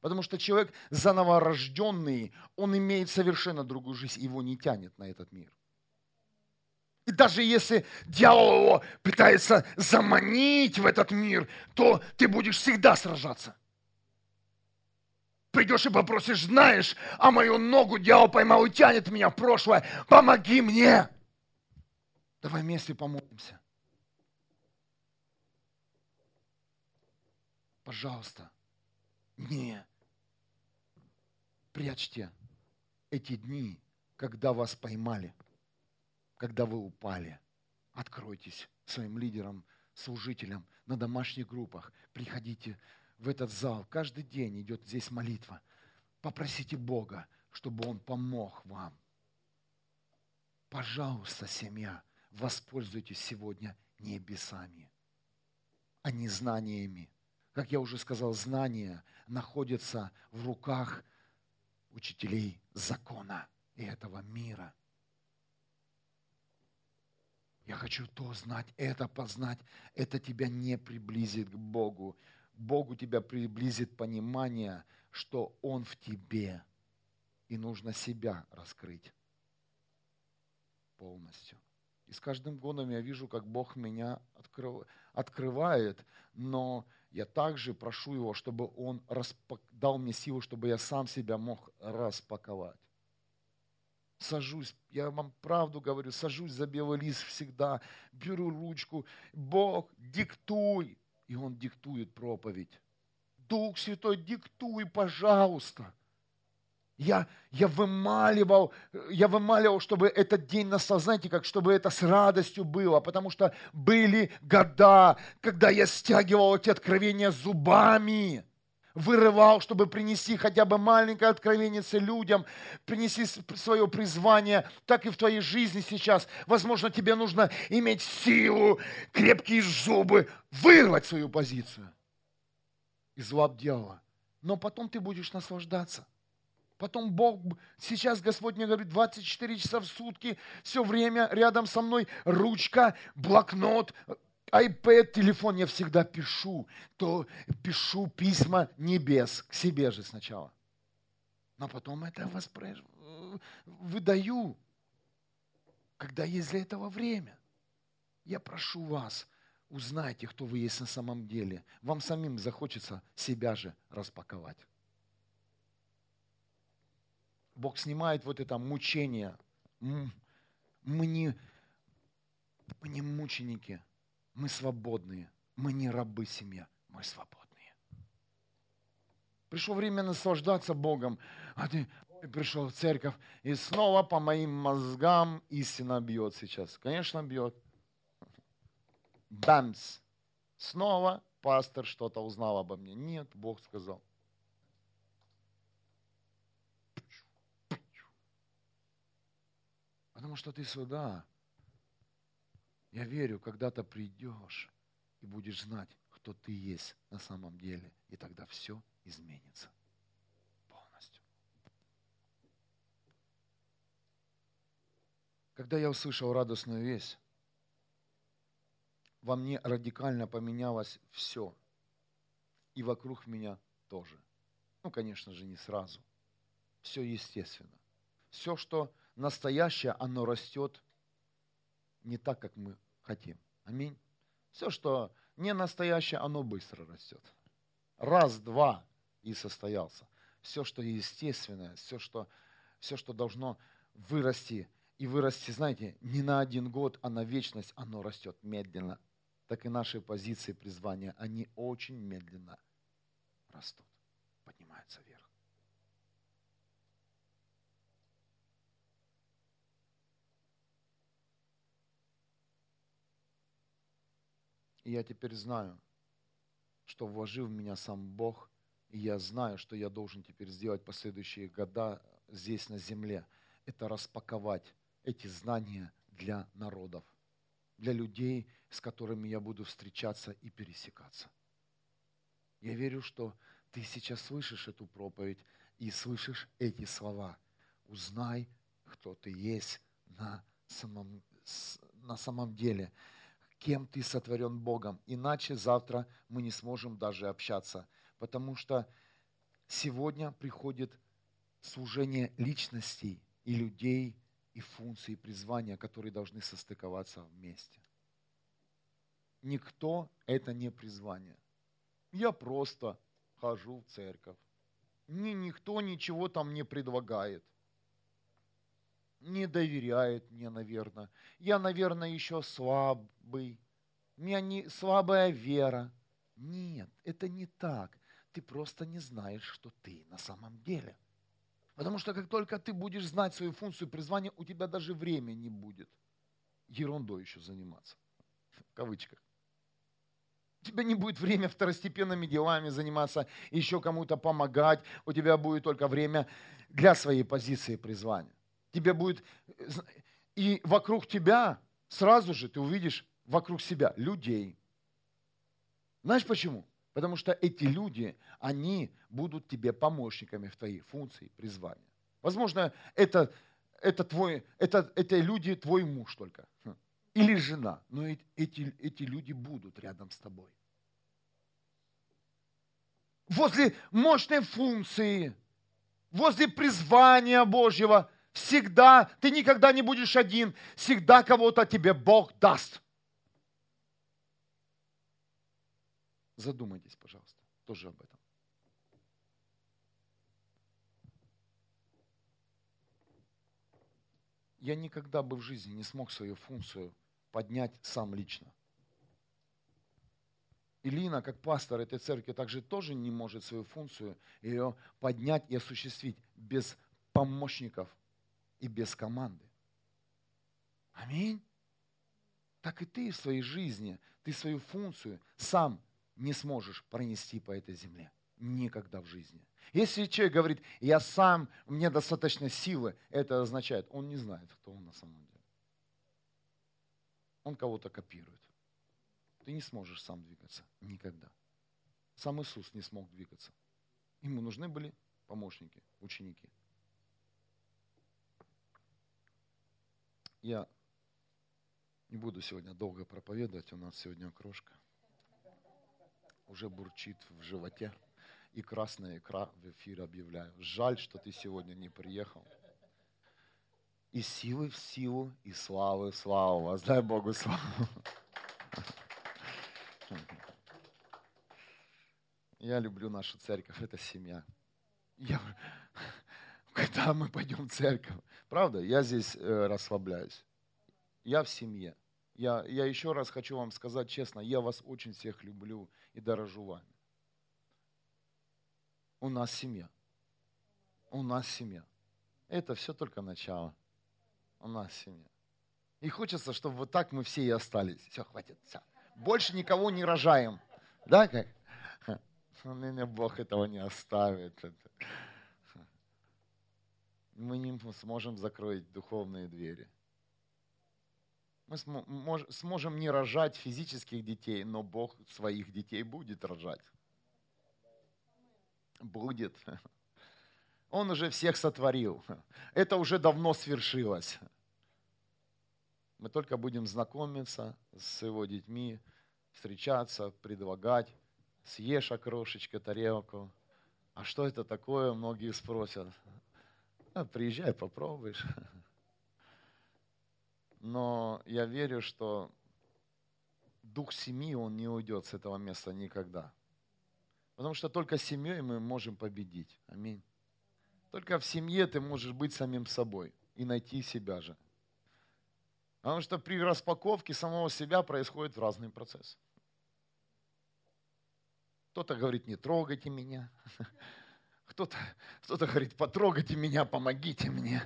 Потому что человек заново рожденный, он имеет совершенно другую жизнь, его не тянет на этот мир. И даже если дьявол его пытается заманить в этот мир, то ты будешь всегда сражаться придешь и попросишь, знаешь, а мою ногу дьявол поймал и тянет меня в прошлое, помоги мне. Давай вместе помолимся. Пожалуйста, не прячьте эти дни, когда вас поймали, когда вы упали. Откройтесь своим лидерам, служителям на домашних группах. Приходите в этот зал. Каждый день идет здесь молитва. Попросите Бога, чтобы Он помог вам. Пожалуйста, семья, воспользуйтесь сегодня небесами, а не знаниями. Как я уже сказал, знания находятся в руках учителей закона и этого мира. Я хочу то знать, это познать. Это тебя не приблизит к Богу. Богу тебя приблизит понимание, что Он в тебе, и нужно себя раскрыть полностью. И с каждым годом я вижу, как Бог меня открывает, но я также прошу Его, чтобы Он распак... дал мне силу, чтобы я сам себя мог распаковать. Сажусь, я вам правду говорю, сажусь за белый лист всегда, беру ручку, Бог, диктуй, и он диктует проповедь. Дух Святой, диктуй, пожалуйста. Я, я вымаливал, я вымаливал, чтобы этот день настал, знаете, как, чтобы это с радостью было, потому что были года, когда я стягивал эти откровения зубами вырывал, чтобы принести хотя бы маленькое откровение людям, принести свое призвание, так и в твоей жизни сейчас. Возможно, тебе нужно иметь силу, крепкие зубы, вырвать свою позицию из лап дьявола. Но потом ты будешь наслаждаться. Потом Бог, сейчас Господь мне говорит, 24 часа в сутки, все время рядом со мной ручка, блокнот, iPad, телефон я всегда пишу, то пишу письма небес к себе же сначала. Но потом это воспро... выдаю, когда есть для этого время. Я прошу вас, узнайте, кто вы есть на самом деле. Вам самим захочется себя же распаковать. Бог снимает вот это мучение. Мы не, мы не мученики, мы свободные. Мы не рабы семья, мы свободные. Пришло время наслаждаться Богом. А ты пришел в церковь, и снова по моим мозгам истина бьет сейчас. Конечно, бьет. Бамс. Снова пастор что-то узнал обо мне. Нет, Бог сказал. Потому что ты сюда я верю, когда-то придешь и будешь знать, кто ты есть на самом деле, и тогда все изменится полностью. Когда я услышал радостную весть, во мне радикально поменялось все. И вокруг меня тоже. Ну, конечно же, не сразу. Все естественно. Все, что настоящее, оно растет не так, как мы хотим. Аминь. Все, что не настоящее, оно быстро растет. Раз, два и состоялся. Все, что естественное, все, что, все, что должно вырасти, и вырасти, знаете, не на один год, а на вечность, оно растет медленно. Так и наши позиции призвания, они очень медленно растут, поднимаются вверх. И я теперь знаю, что вложил в меня сам Бог, и я знаю, что я должен теперь сделать последующие года здесь на земле. Это распаковать эти знания для народов, для людей, с которыми я буду встречаться и пересекаться. Я верю, что ты сейчас слышишь эту проповедь и слышишь эти слова. Узнай, кто ты есть на самом, на самом деле кем ты сотворен Богом. Иначе завтра мы не сможем даже общаться, потому что сегодня приходит служение личностей и людей, и функций, и призвания, которые должны состыковаться вместе. Никто это не призвание. Я просто хожу в церковь. Мне никто ничего там не предлагает. Не доверяет мне, наверное. Я, наверное, еще слабый. У меня не слабая вера. Нет, это не так. Ты просто не знаешь, что ты на самом деле. Потому что как только ты будешь знать свою функцию призвания, у тебя даже время не будет ерундой еще заниматься. В кавычках. У тебя не будет время второстепенными делами заниматься, еще кому-то помогать. У тебя будет только время для своей позиции призвания. Тебе будет... И вокруг тебя сразу же ты увидишь вокруг себя людей. Знаешь почему? Потому что эти люди, они будут тебе помощниками в твоей функции, призвания. Возможно, это, это, твой, это, это люди твой муж только. Хм. Или жена. Но эти, эти люди будут рядом с тобой. Возле мощной функции, возле призвания Божьего, всегда, ты никогда не будешь один, всегда кого-то тебе Бог даст – Задумайтесь, пожалуйста, тоже об этом. Я никогда бы в жизни не смог свою функцию поднять сам лично. Илина, как пастор этой церкви, также тоже не может свою функцию ее поднять и осуществить без помощников и без команды. Аминь. Так и ты в своей жизни, ты свою функцию сам не сможешь пронести по этой земле. Никогда в жизни. Если человек говорит, я сам, мне достаточно силы, это означает, он не знает, кто он на самом деле. Он кого-то копирует. Ты не сможешь сам двигаться. Никогда. Сам Иисус не смог двигаться. Ему нужны были помощники, ученики. Я не буду сегодня долго проповедовать, у нас сегодня крошка уже бурчит в животе. И красная икра в эфир объявляю. Жаль, что ты сегодня не приехал. И силы в силу, и славы в славу. Воздай Богу славу. Я люблю нашу церковь, это семья. Я, [laughs] когда мы пойдем в церковь, правда, я здесь э, расслабляюсь. Я в семье. Я, я еще раз хочу вам сказать честно, я вас очень всех люблю и дорожу вами. У нас семья. У нас семья. Это все только начало. У нас семья. И хочется, чтобы вот так мы все и остались. Все, хватит. Все. Больше никого не рожаем. Да, как? [laughs] Меня Бог этого не оставит. Мы не сможем закрыть духовные двери. Мы сможем не рожать физических детей, но Бог своих детей будет рожать. Будет. Он уже всех сотворил. Это уже давно свершилось. Мы только будем знакомиться с его детьми, встречаться, предлагать. Съешь окрошечко, тарелку. А что это такое, многие спросят. А, приезжай, попробуешь. [laughs] но я верю, что дух семьи, он не уйдет с этого места никогда. Потому что только семьей мы можем победить. Аминь. Только в семье ты можешь быть самим собой и найти себя же. Потому что при распаковке самого себя происходит разный процесс. Кто-то говорит, не трогайте меня. [laughs] Кто-то кто говорит, потрогайте меня, помогите мне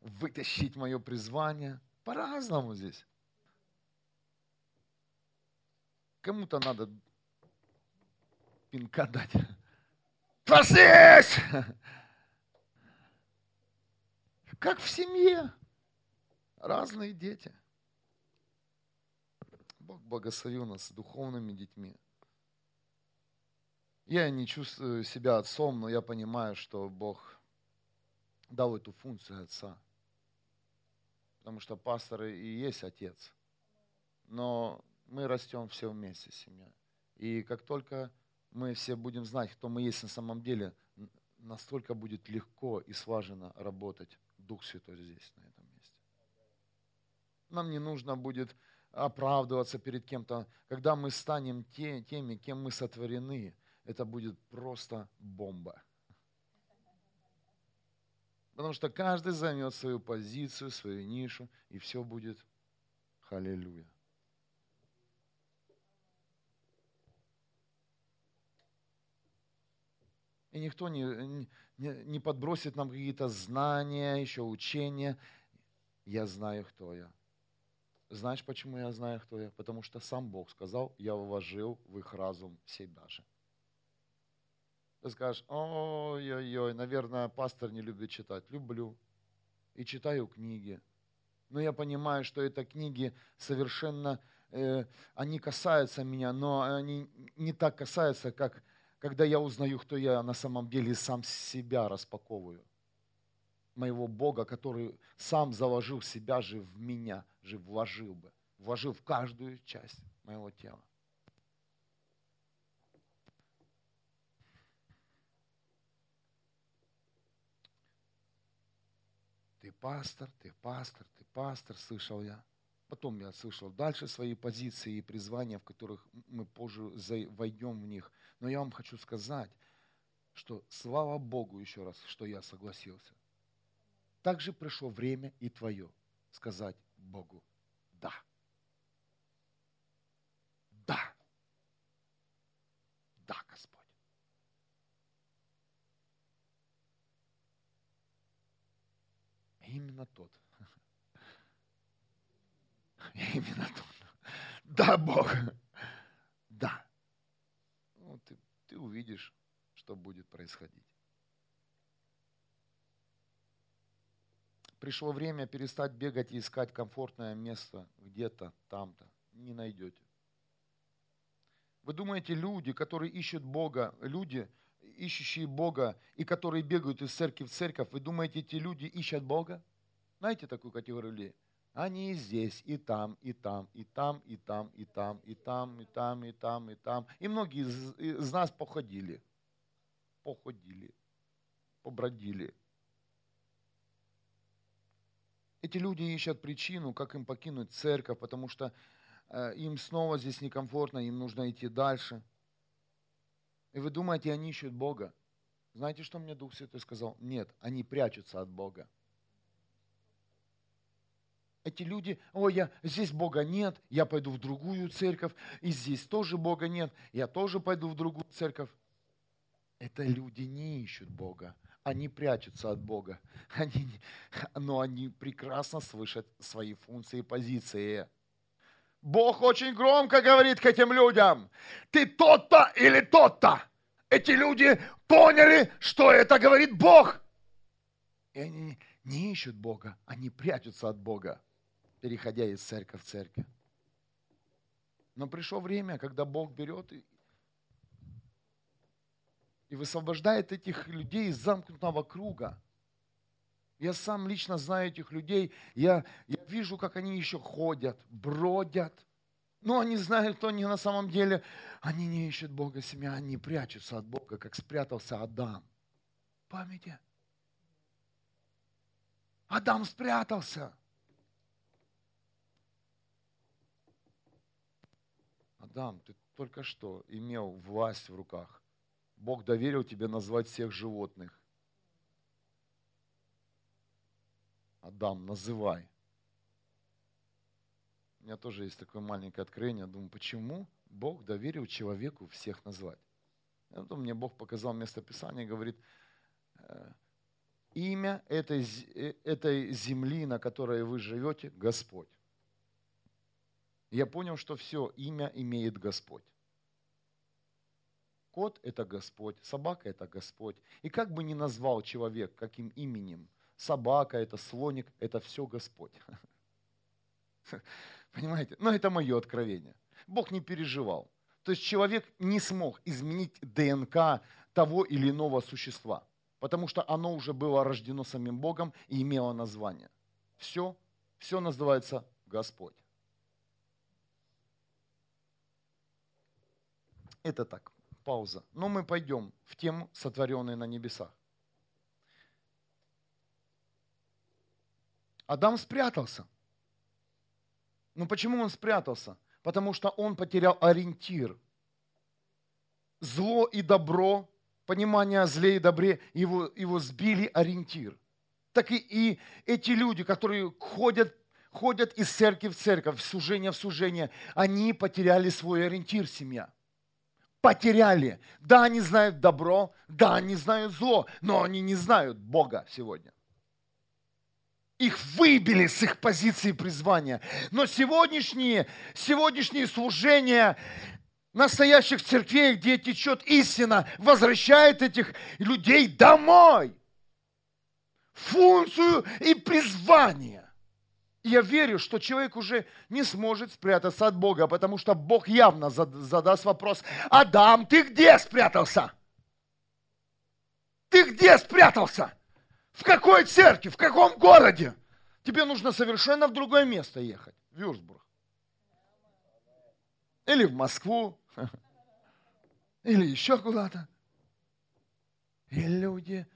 вытащить мое призвание. По-разному здесь. Кому-то надо пинка дать. Проснись! Как в семье. Разные дети. Бог благословил нас духовными детьми. Я не чувствую себя отцом, но я понимаю, что Бог дал эту функцию отца. Потому что пастор и есть отец. Но мы растем все вместе, семья. И как только мы все будем знать, кто мы есть на самом деле, настолько будет легко и слаженно работать Дух Святой здесь, на этом месте. Нам не нужно будет оправдываться перед кем-то. Когда мы станем те, теми, кем мы сотворены, это будет просто бомба. Потому что каждый займет свою позицию, свою нишу, и все будет халилюя. И никто не, не, не подбросит нам какие-то знания, еще учения. Я знаю, кто я. Знаешь, почему я знаю, кто я? Потому что сам Бог сказал, я вложил в их разум себя же. Ты скажешь, ой-ой-ой, наверное, пастор не любит читать. Люблю. И читаю книги. Но я понимаю, что это книги совершенно, э, они касаются меня, но они не так касаются, как когда я узнаю, кто я на самом деле, сам себя распаковываю. Моего Бога, который сам заложил себя же в меня, же вложил бы, вложил в каждую часть моего тела. ты пастор, ты пастор, ты пастор, слышал я. Потом я слышал дальше свои позиции и призвания, в которых мы позже войдем в них. Но я вам хочу сказать, что слава Богу еще раз, что я согласился. Также пришло время и твое сказать Богу «да». Да. Да, Господь. Именно тот. [laughs] Именно тот. Да, Бог. Да. Ну, ты, ты увидишь, что будет происходить. Пришло время перестать бегать и искать комфортное место где-то, там-то. Не найдете. Вы думаете, люди, которые ищут Бога, люди, ищущие Бога и которые бегают из церкви в церковь, вы думаете, эти люди ищут Бога? Знаете такую категорию людей? Они и здесь, и там, и там, и там, и там, и там, и там, и там, и там, и там. И многие из, из нас походили. Походили. Побродили. Эти люди ищут причину, как им покинуть церковь, потому что э, им снова здесь некомфортно, им нужно идти дальше. И вы думаете, они ищут Бога. Знаете, что мне Дух Святой сказал? Нет, они прячутся от Бога. Эти люди, ой, я, здесь Бога нет, я пойду в другую церковь, и здесь тоже Бога нет, я тоже пойду в другую церковь. Это люди не ищут Бога, они прячутся от Бога, [laughs] они, но они прекрасно слышат свои функции и позиции. Бог очень громко говорит к этим людям, ты тот-то или тот-то. Эти люди поняли, что это говорит Бог. И они не ищут Бога, они прячутся от Бога, переходя из церкви в церковь. Но пришло время, когда Бог берет и, и высвобождает этих людей из замкнутого круга. Я сам лично знаю этих людей. Я, я вижу, как они еще ходят, бродят. Но они знают, кто они на самом деле. Они не ищут Бога семья, они прячутся от Бога, как спрятался Адам. Памяти. Адам спрятался. Адам, ты только что имел власть в руках. Бог доверил тебе назвать всех животных. Адам, называй. У меня тоже есть такое маленькое откровение. Думаю, почему Бог доверил человеку всех назвать? И потом мне Бог показал место Писания и говорит, «Э, имя этой, э, этой земли, на которой вы живете, Господь. Я понял, что все, имя имеет Господь. Кот – это Господь, собака – это Господь. И как бы ни назвал человек, каким именем, собака – это слоник, это все Господь. [laughs] Понимаете? Но это мое откровение. Бог не переживал. То есть человек не смог изменить ДНК того или иного существа, потому что оно уже было рождено самим Богом и имело название. Все, все называется Господь. Это так, пауза. Но мы пойдем в тему, сотворенные на небесах. Адам спрятался. Ну почему он спрятался? Потому что он потерял ориентир. Зло и добро, понимание о зле и добре, его, его сбили ориентир. Так и, и эти люди, которые ходят, ходят из церкви в церковь, в служение в служение, они потеряли свой ориентир, семья потеряли. Да, они знают добро, да, они знают зло, но они не знают Бога сегодня. Их выбили с их позиции призвания. Но сегодняшние, сегодняшние служения настоящих церквей, где течет истина, возвращает этих людей домой. Функцию и призвание я верю, что человек уже не сможет спрятаться от Бога, потому что Бог явно задаст вопрос, Адам, ты где спрятался? Ты где спрятался? В какой церкви? В каком городе? Тебе нужно совершенно в другое место ехать, в Вюрсбург. Или в Москву. Или еще куда-то. И люди,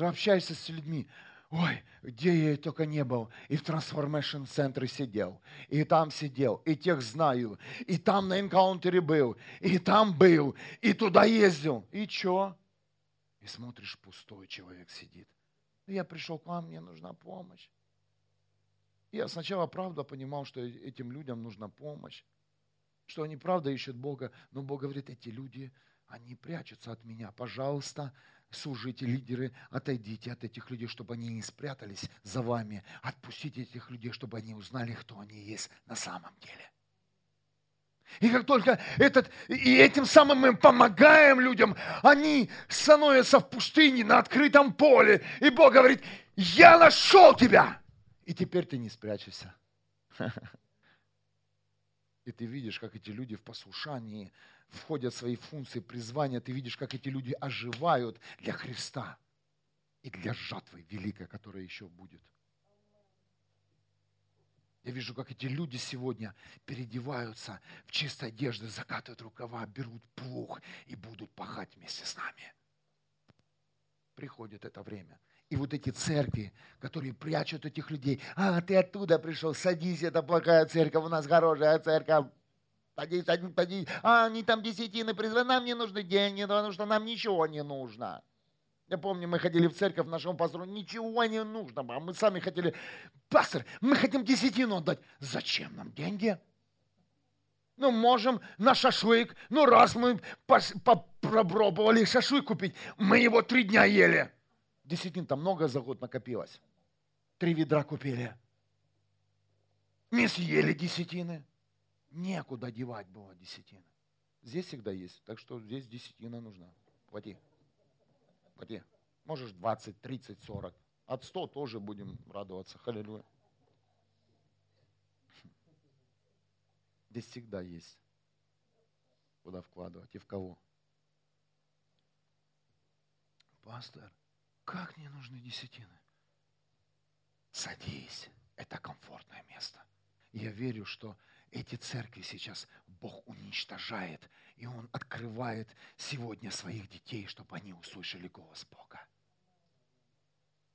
общаются с людьми, Ой, где я только не был. И в трансформашн центре сидел, и там сидел, и тех знаю, и там на энкаунтере был, и там был, и туда ездил. И чё? И смотришь, пустой человек сидит. Я пришел к вам, мне нужна помощь. Я сначала правда понимал, что этим людям нужна помощь, что они правда ищут Бога, но Бог говорит, эти люди, они прячутся от меня. Пожалуйста, служите, лидеры, отойдите от этих людей, чтобы они не спрятались за вами. Отпустите этих людей, чтобы они узнали, кто они есть на самом деле. И как только этот, и этим самым мы помогаем людям, они становятся в пустыне, на открытом поле. И Бог говорит, я нашел тебя. И теперь ты не спрячешься. [laughs] И ты видишь, как эти люди в послушании входят в свои функции, призвания, ты видишь, как эти люди оживают для Христа и для жатвы великой, которая еще будет. Я вижу, как эти люди сегодня переодеваются в чистой одежды, закатывают рукава, берут плуг и будут пахать вместе с нами. Приходит это время. И вот эти церкви, которые прячут этих людей. А, ты оттуда пришел, садись, это плохая церковь, у нас хорошая церковь. Садись, садись, садись. А, они там десятины призвали, нам не нужны деньги, потому что нам ничего не нужно. Я помню, мы ходили в церковь нашему пастору, ничего не нужно, а мы сами хотели, пастор, мы хотим десятину отдать. Зачем нам деньги? Ну, можем на шашлык. Ну, раз мы попробовали шашлык купить, мы его три дня ели. Десятин там много за год накопилось. Три ведра купили. Не съели десятины некуда девать было десятина. Здесь всегда есть, так что здесь десятина нужна. Плати. Плати. Можешь 20, 30, 40. От 100 тоже будем радоваться. Халилюя. Здесь всегда есть, куда вкладывать и в кого. Пастор, как мне нужны десятины? Садись, это комфортное место. Я верю, что эти церкви сейчас Бог уничтожает, и Он открывает сегодня своих детей, чтобы они услышали голос Бога.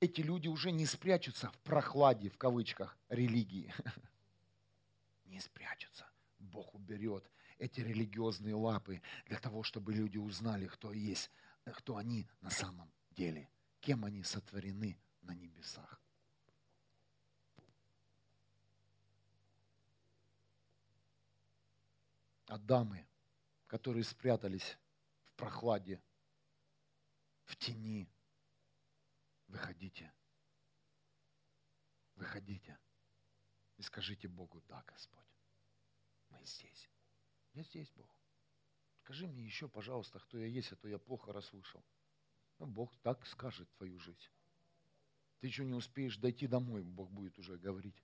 Эти люди уже не спрячутся в прохладе, в кавычках, религии. [laughs] Не спрячутся. Бог уберет. эти религиозные лапы для того, чтобы люди узнали, кто есть, кто они на самом деле, кем они сотворены на небесах. А дамы, которые спрятались в прохладе, в тени, выходите, выходите и скажите Богу, да, Господь, мы здесь. Я здесь, Бог. Скажи мне еще, пожалуйста, кто я есть, а то я плохо расслышал. Ну, Бог так скажет твою жизнь. Ты еще не успеешь дойти домой, Бог будет уже говорить.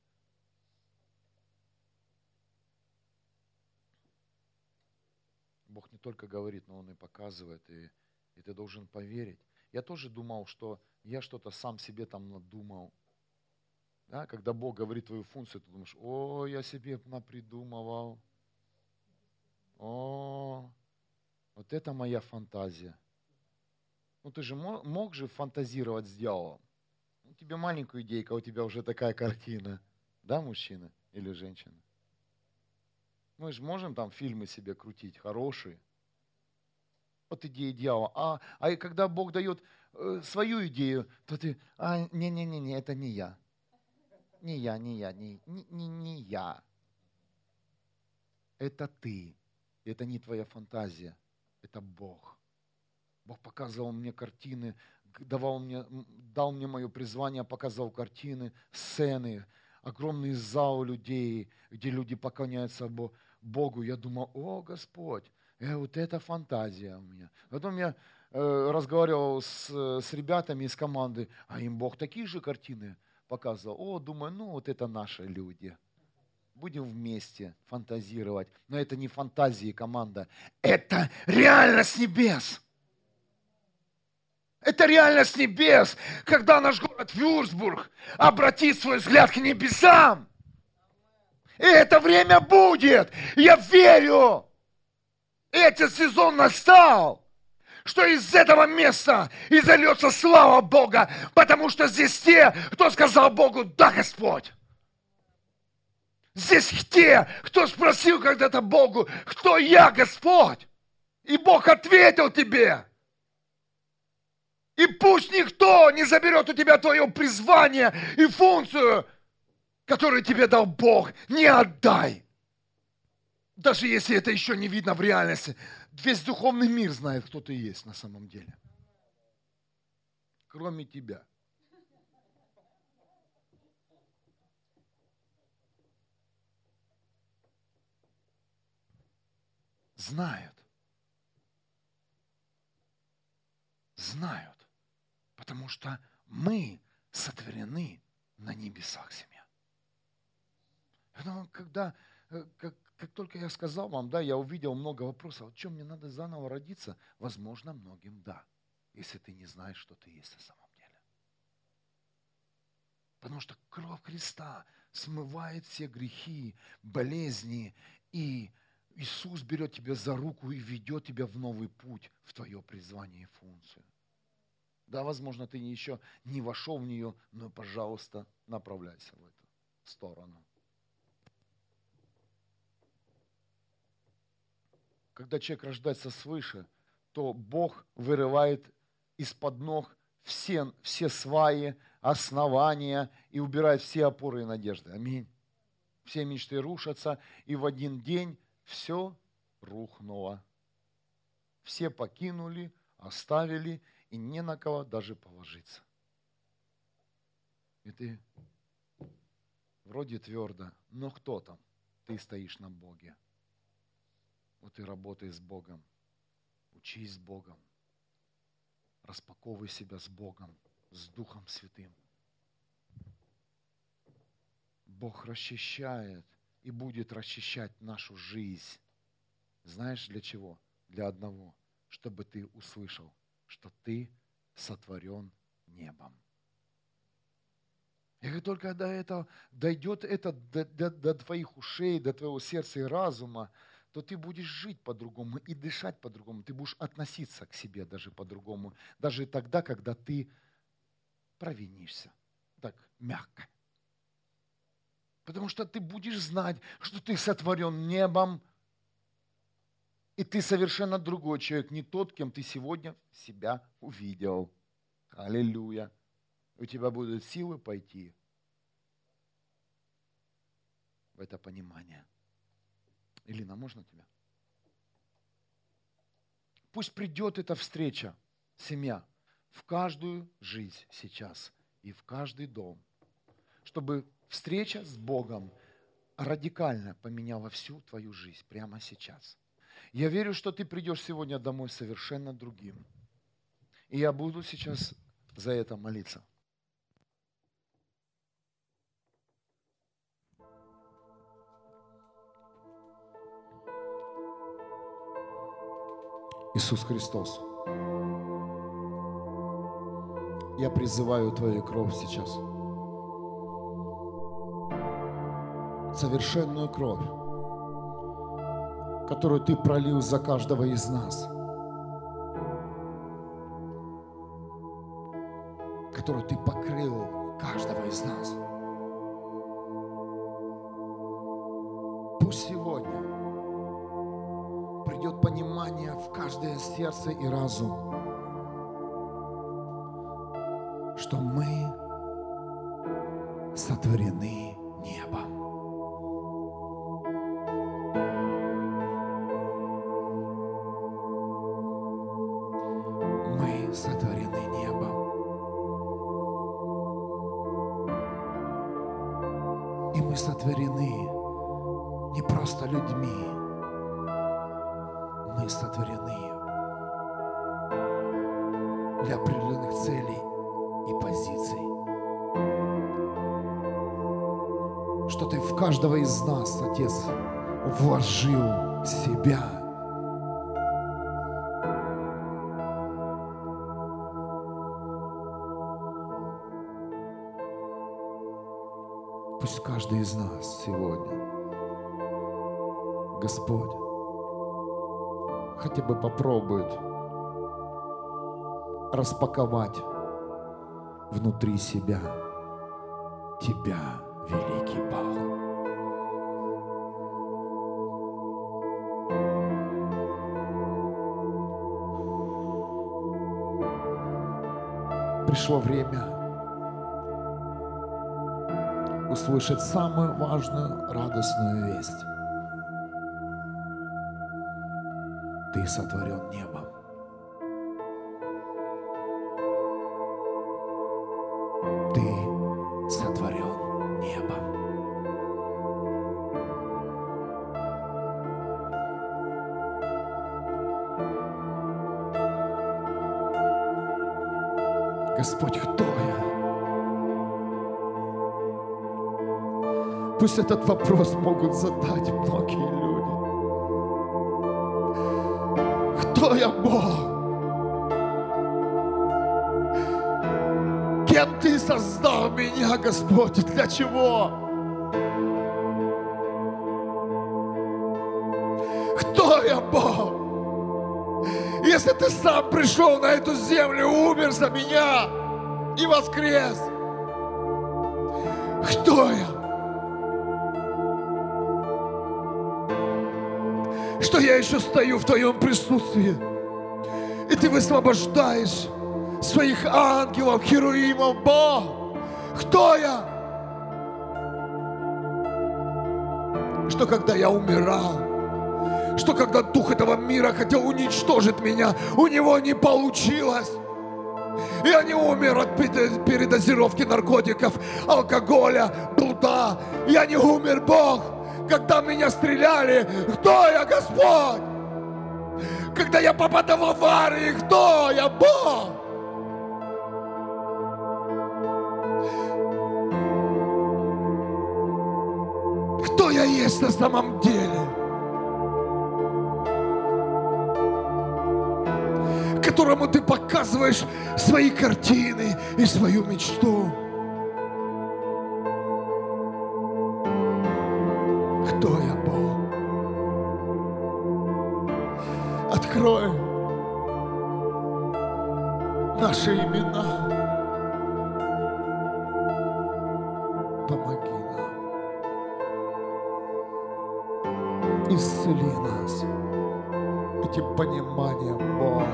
Бог не только говорит, но Он и показывает, и, и ты должен поверить. Я тоже думал, что я что-то сам себе там надумал. Да, когда Бог говорит твою функцию, ты думаешь, о, я себе напридумывал. О, вот это моя фантазия. Ну ты же мог, же фантазировать с дьяволом. У тебя маленькую идейка, у тебя уже такая картина. Да, мужчина или женщина? Мы же можем там фильмы себе крутить, хорошие. Вот идея дьявола. А, а когда Бог дает э, свою идею, то ты, а, не-не-не, это не я. Не я, не я, не, не, не, не я. Это ты. Это не твоя фантазия, это Бог. Бог показывал мне картины, давал мне, дал мне мое призвание, показывал картины, сцены, огромный зал людей, где люди поклоняются Богу. Я думал, о, Господь, э, вот это фантазия у меня. Потом я э, разговаривал с, с ребятами из команды, а им Бог такие же картины показывал. О, думаю, ну вот это наши люди. Будем вместе фантазировать. Но это не фантазии команда. Это реальность небес. Это реальность небес, когда наш город Вюрсбург обратит свой взгляд к небесам. И это время будет. Я верю. Этот сезон настал, что из этого места изольется слава Бога, потому что здесь те, кто сказал Богу, да, Господь. Здесь те, кто спросил когда-то Богу, кто я, Господь? И Бог ответил тебе. И пусть никто не заберет у тебя твое призвание и функцию, которую тебе дал Бог. Не отдай. Даже если это еще не видно в реальности. Весь духовный мир знает, кто ты есть на самом деле. Кроме тебя. знают. Знают. Потому что мы сотворены на небесах семья. Но когда, э, как, как только я сказал вам, да, я увидел много вопросов, чем мне надо заново родиться, возможно, многим да, если ты не знаешь, что ты есть на самом деле. Потому что кровь Христа смывает все грехи, болезни и Иисус берет тебя за руку и ведет тебя в новый путь, в твое призвание и функцию. Да, возможно, ты еще не вошел в нее, но, пожалуйста, направляйся в эту сторону. Когда человек рождается свыше, то Бог вырывает из-под ног все, все сваи, основания и убирает все опоры и надежды. Аминь. Все мечты рушатся, и в один день все рухнуло. Все покинули, оставили, и не на кого даже положиться. И ты вроде твердо, но кто там? Ты стоишь на Боге. Вот и работай с Богом. Учись с Богом. Распаковывай себя с Богом, с Духом Святым. Бог расчищает – и будет расчищать нашу жизнь. Знаешь для чего? Для одного, чтобы ты услышал, что ты сотворен небом. И как только до этого дойдет это до, до, до твоих ушей, до твоего сердца и разума, то ты будешь жить по-другому и дышать по-другому. Ты будешь относиться к себе даже по-другому. Даже тогда, когда ты провинишься. Так, мягко. Потому что ты будешь знать, что ты сотворен небом, И ты совершенно другой человек, не тот, кем ты сегодня себя увидел. Аллилуйя. У тебя будут силы пойти в это понимание. Илина, можно тебя? Пусть придет эта встреча, семья, в каждую жизнь сейчас и в каждый дом, чтобы встреча с Богом радикально поменяла всю твою жизнь прямо сейчас. Я верю, что ты придешь сегодня домой совершенно другим. И я буду сейчас за это молиться. Иисус Христос, я призываю Твою кровь сейчас. Совершенную кровь, которую Ты пролил за каждого из нас. Которую Ты покрыл каждого из нас. Сердце и разум, что мы сотворены внутри себя Тебя, великий Бог. Пришло время услышать самую важную радостную весть. Ты сотворен небом. Этот вопрос могут задать многие люди. Кто я, Бог? Кем Ты создал меня, Господь? Для чего? Кто я, Бог? Если Ты сам пришел на эту землю, умер за меня и воскрес, кто я? Я еще стою в Твоем присутствии, и Ты высвобождаешь своих ангелов, херуимов, Бог. Кто я? Что когда я умирал, что когда дух этого мира хотел уничтожить меня, у него не получилось. Я не умер от пере- передозировки наркотиков, алкоголя, блуда. Я не умер, Бог, когда меня стреляли. Кто я, Господь? Когда я попадал в аварии, кто я, Бог? Кто я есть на самом деле? Которому ты показываешь свои картины и свою мечту. Кто я, Бог? Открой наши имена. Помоги нам. Исцели нас. пониманием, Бог.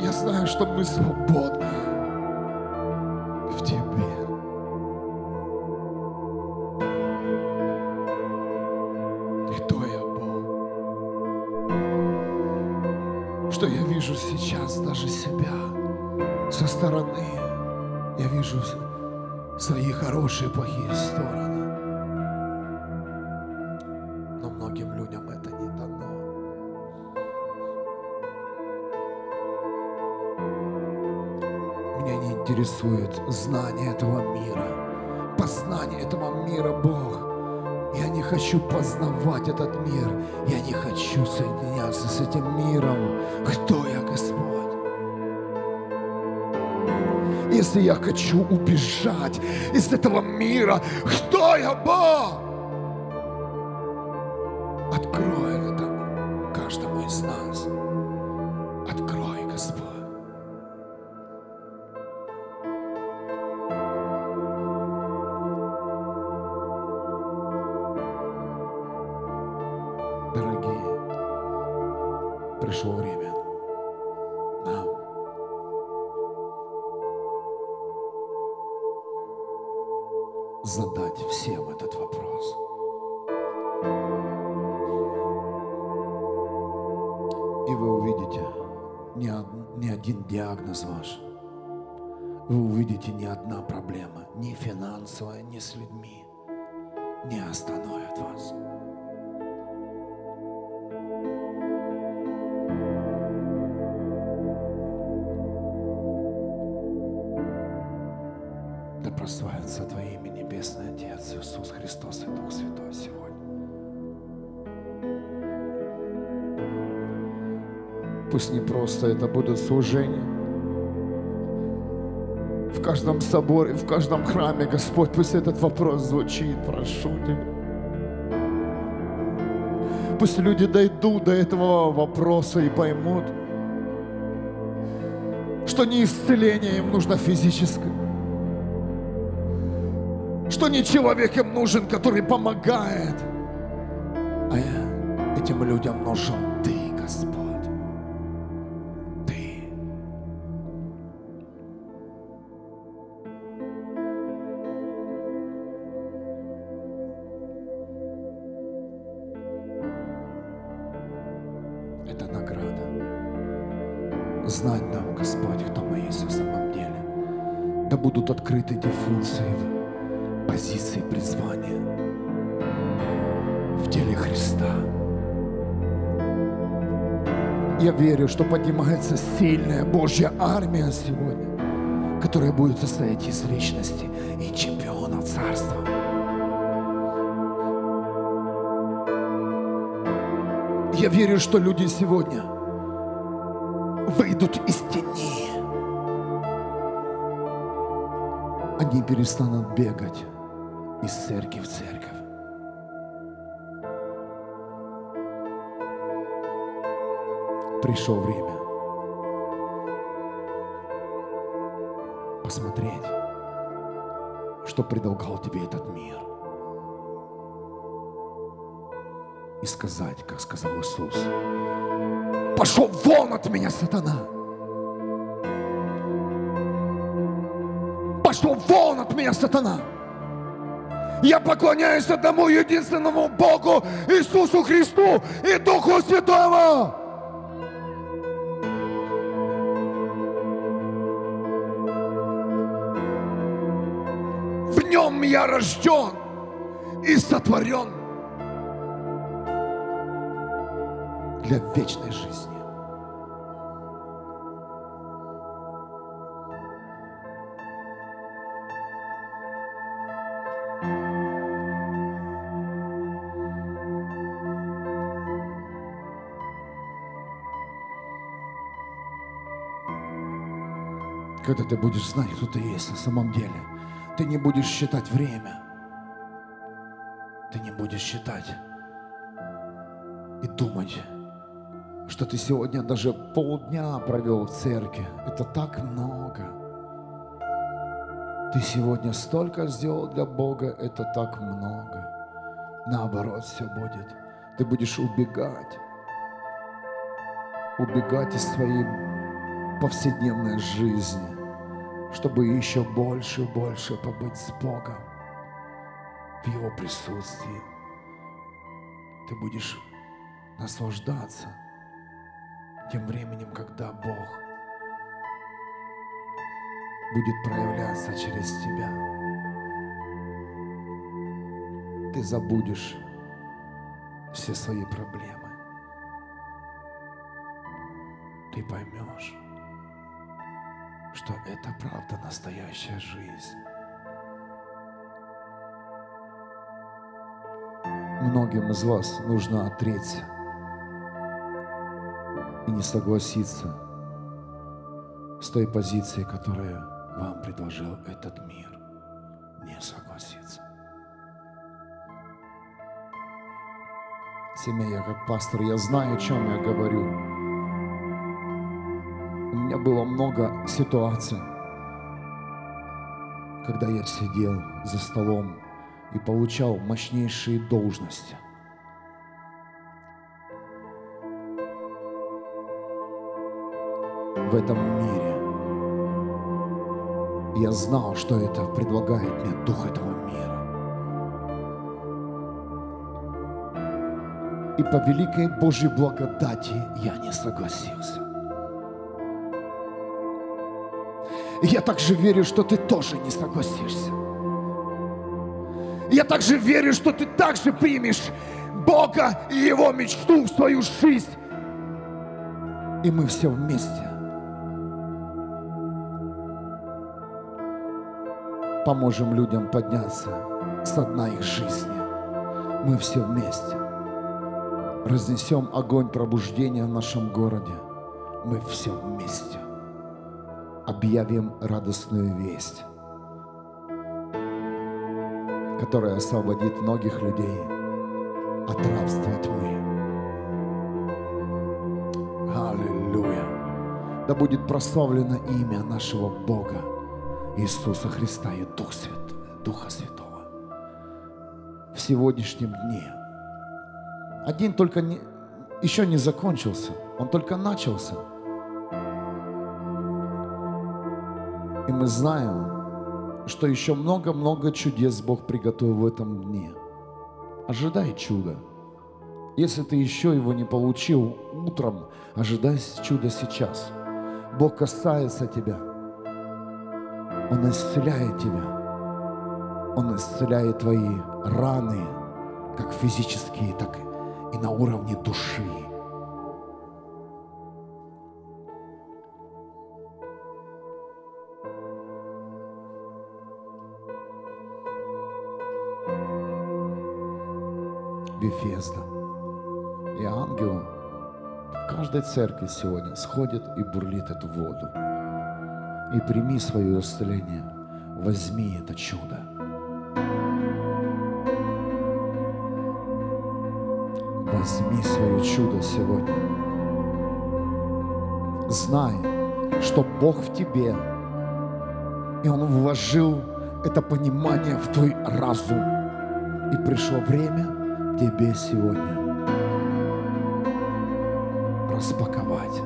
Я знаю, что мы свободны плохие стороны. Но многим людям это не дано. Меня не интересует знание этого мира, познание этого мира, Бог. Я не хочу познавать этот мир. Я не хочу соединяться с этим миром. Кто я, Господь? Если я хочу убежать из этого мира, кто я, Бог? Не просто это будут служения. В каждом соборе, в каждом храме, Господь, пусть этот вопрос звучит, прошу Тебя. Пусть люди дойдут до этого вопроса и поймут, что не исцеление им нужно физическое, что не человек им нужен, который помогает, а этим людям нужен сильная Божья армия сегодня, которая будет состоять из личности и чемпиона царства. Я верю, что люди сегодня выйдут из тени. Они перестанут бегать из церкви в церковь. Пришло время посмотреть, что предлагал тебе этот мир. И сказать, как сказал Иисус, пошел вон от меня, сатана. Пошел вон от меня, сатана. Я поклоняюсь одному единственному Богу, Иисусу Христу и Духу Святому. Нем я рожден и сотворен для вечной жизни. Когда ты будешь знать, кто ты есть на самом деле, ты не будешь считать время. Ты не будешь считать и думать, что ты сегодня даже полдня провел в церкви. Это так много. Ты сегодня столько сделал для Бога, это так много. Наоборот, все будет. Ты будешь убегать. Убегать из своей повседневной жизни, чтобы еще больше и больше побыть с Богом в Его присутствии. Ты будешь наслаждаться тем временем, когда Бог будет проявляться через тебя. Ты забудешь все свои проблемы. Ты поймешь, что это правда настоящая жизнь. Многим из вас нужно отречься и не согласиться с той позицией, которую вам предложил этот мир. Не согласиться. Семья, я как пастор, я знаю, о чем я говорю. Было много ситуаций, когда я сидел за столом и получал мощнейшие должности. В этом мире. Я знал, что это предлагает мне дух этого мира. И по великой Божьей благодати я не согласился. Я также верю, что ты тоже не согласишься. Я также верю, что ты также примешь Бога и Его мечту в свою жизнь. И мы все вместе поможем людям подняться с дна их жизни. Мы все вместе разнесем огонь пробуждения в нашем городе. Мы все вместе объявим радостную весть которая освободит многих людей от рабства тьмы. Аллилуйя! Да будет прославлено имя нашего Бога Иисуса Христа и Дух Свят, Духа Святого в сегодняшнем дне. Один только не, еще не закончился, он только начался. И мы знаем, что еще много-много чудес Бог приготовил в этом дне. Ожидай чуда. Если ты еще его не получил утром, ожидай чуда сейчас. Бог касается тебя. Он исцеляет тебя. Он исцеляет твои раны, как физические, так и на уровне души. Вифезда. И ангел в каждой церкви сегодня сходит и бурлит эту воду. И прими свое исцеление. Возьми это чудо. Возьми свое чудо сегодня. Знай, что Бог в тебе. И Он вложил это понимание в твой разум. И пришло время – тебе сегодня распаковать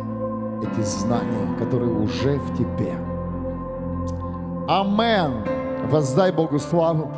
эти знания, которые уже в тебе. Амен. Воздай Богу славу.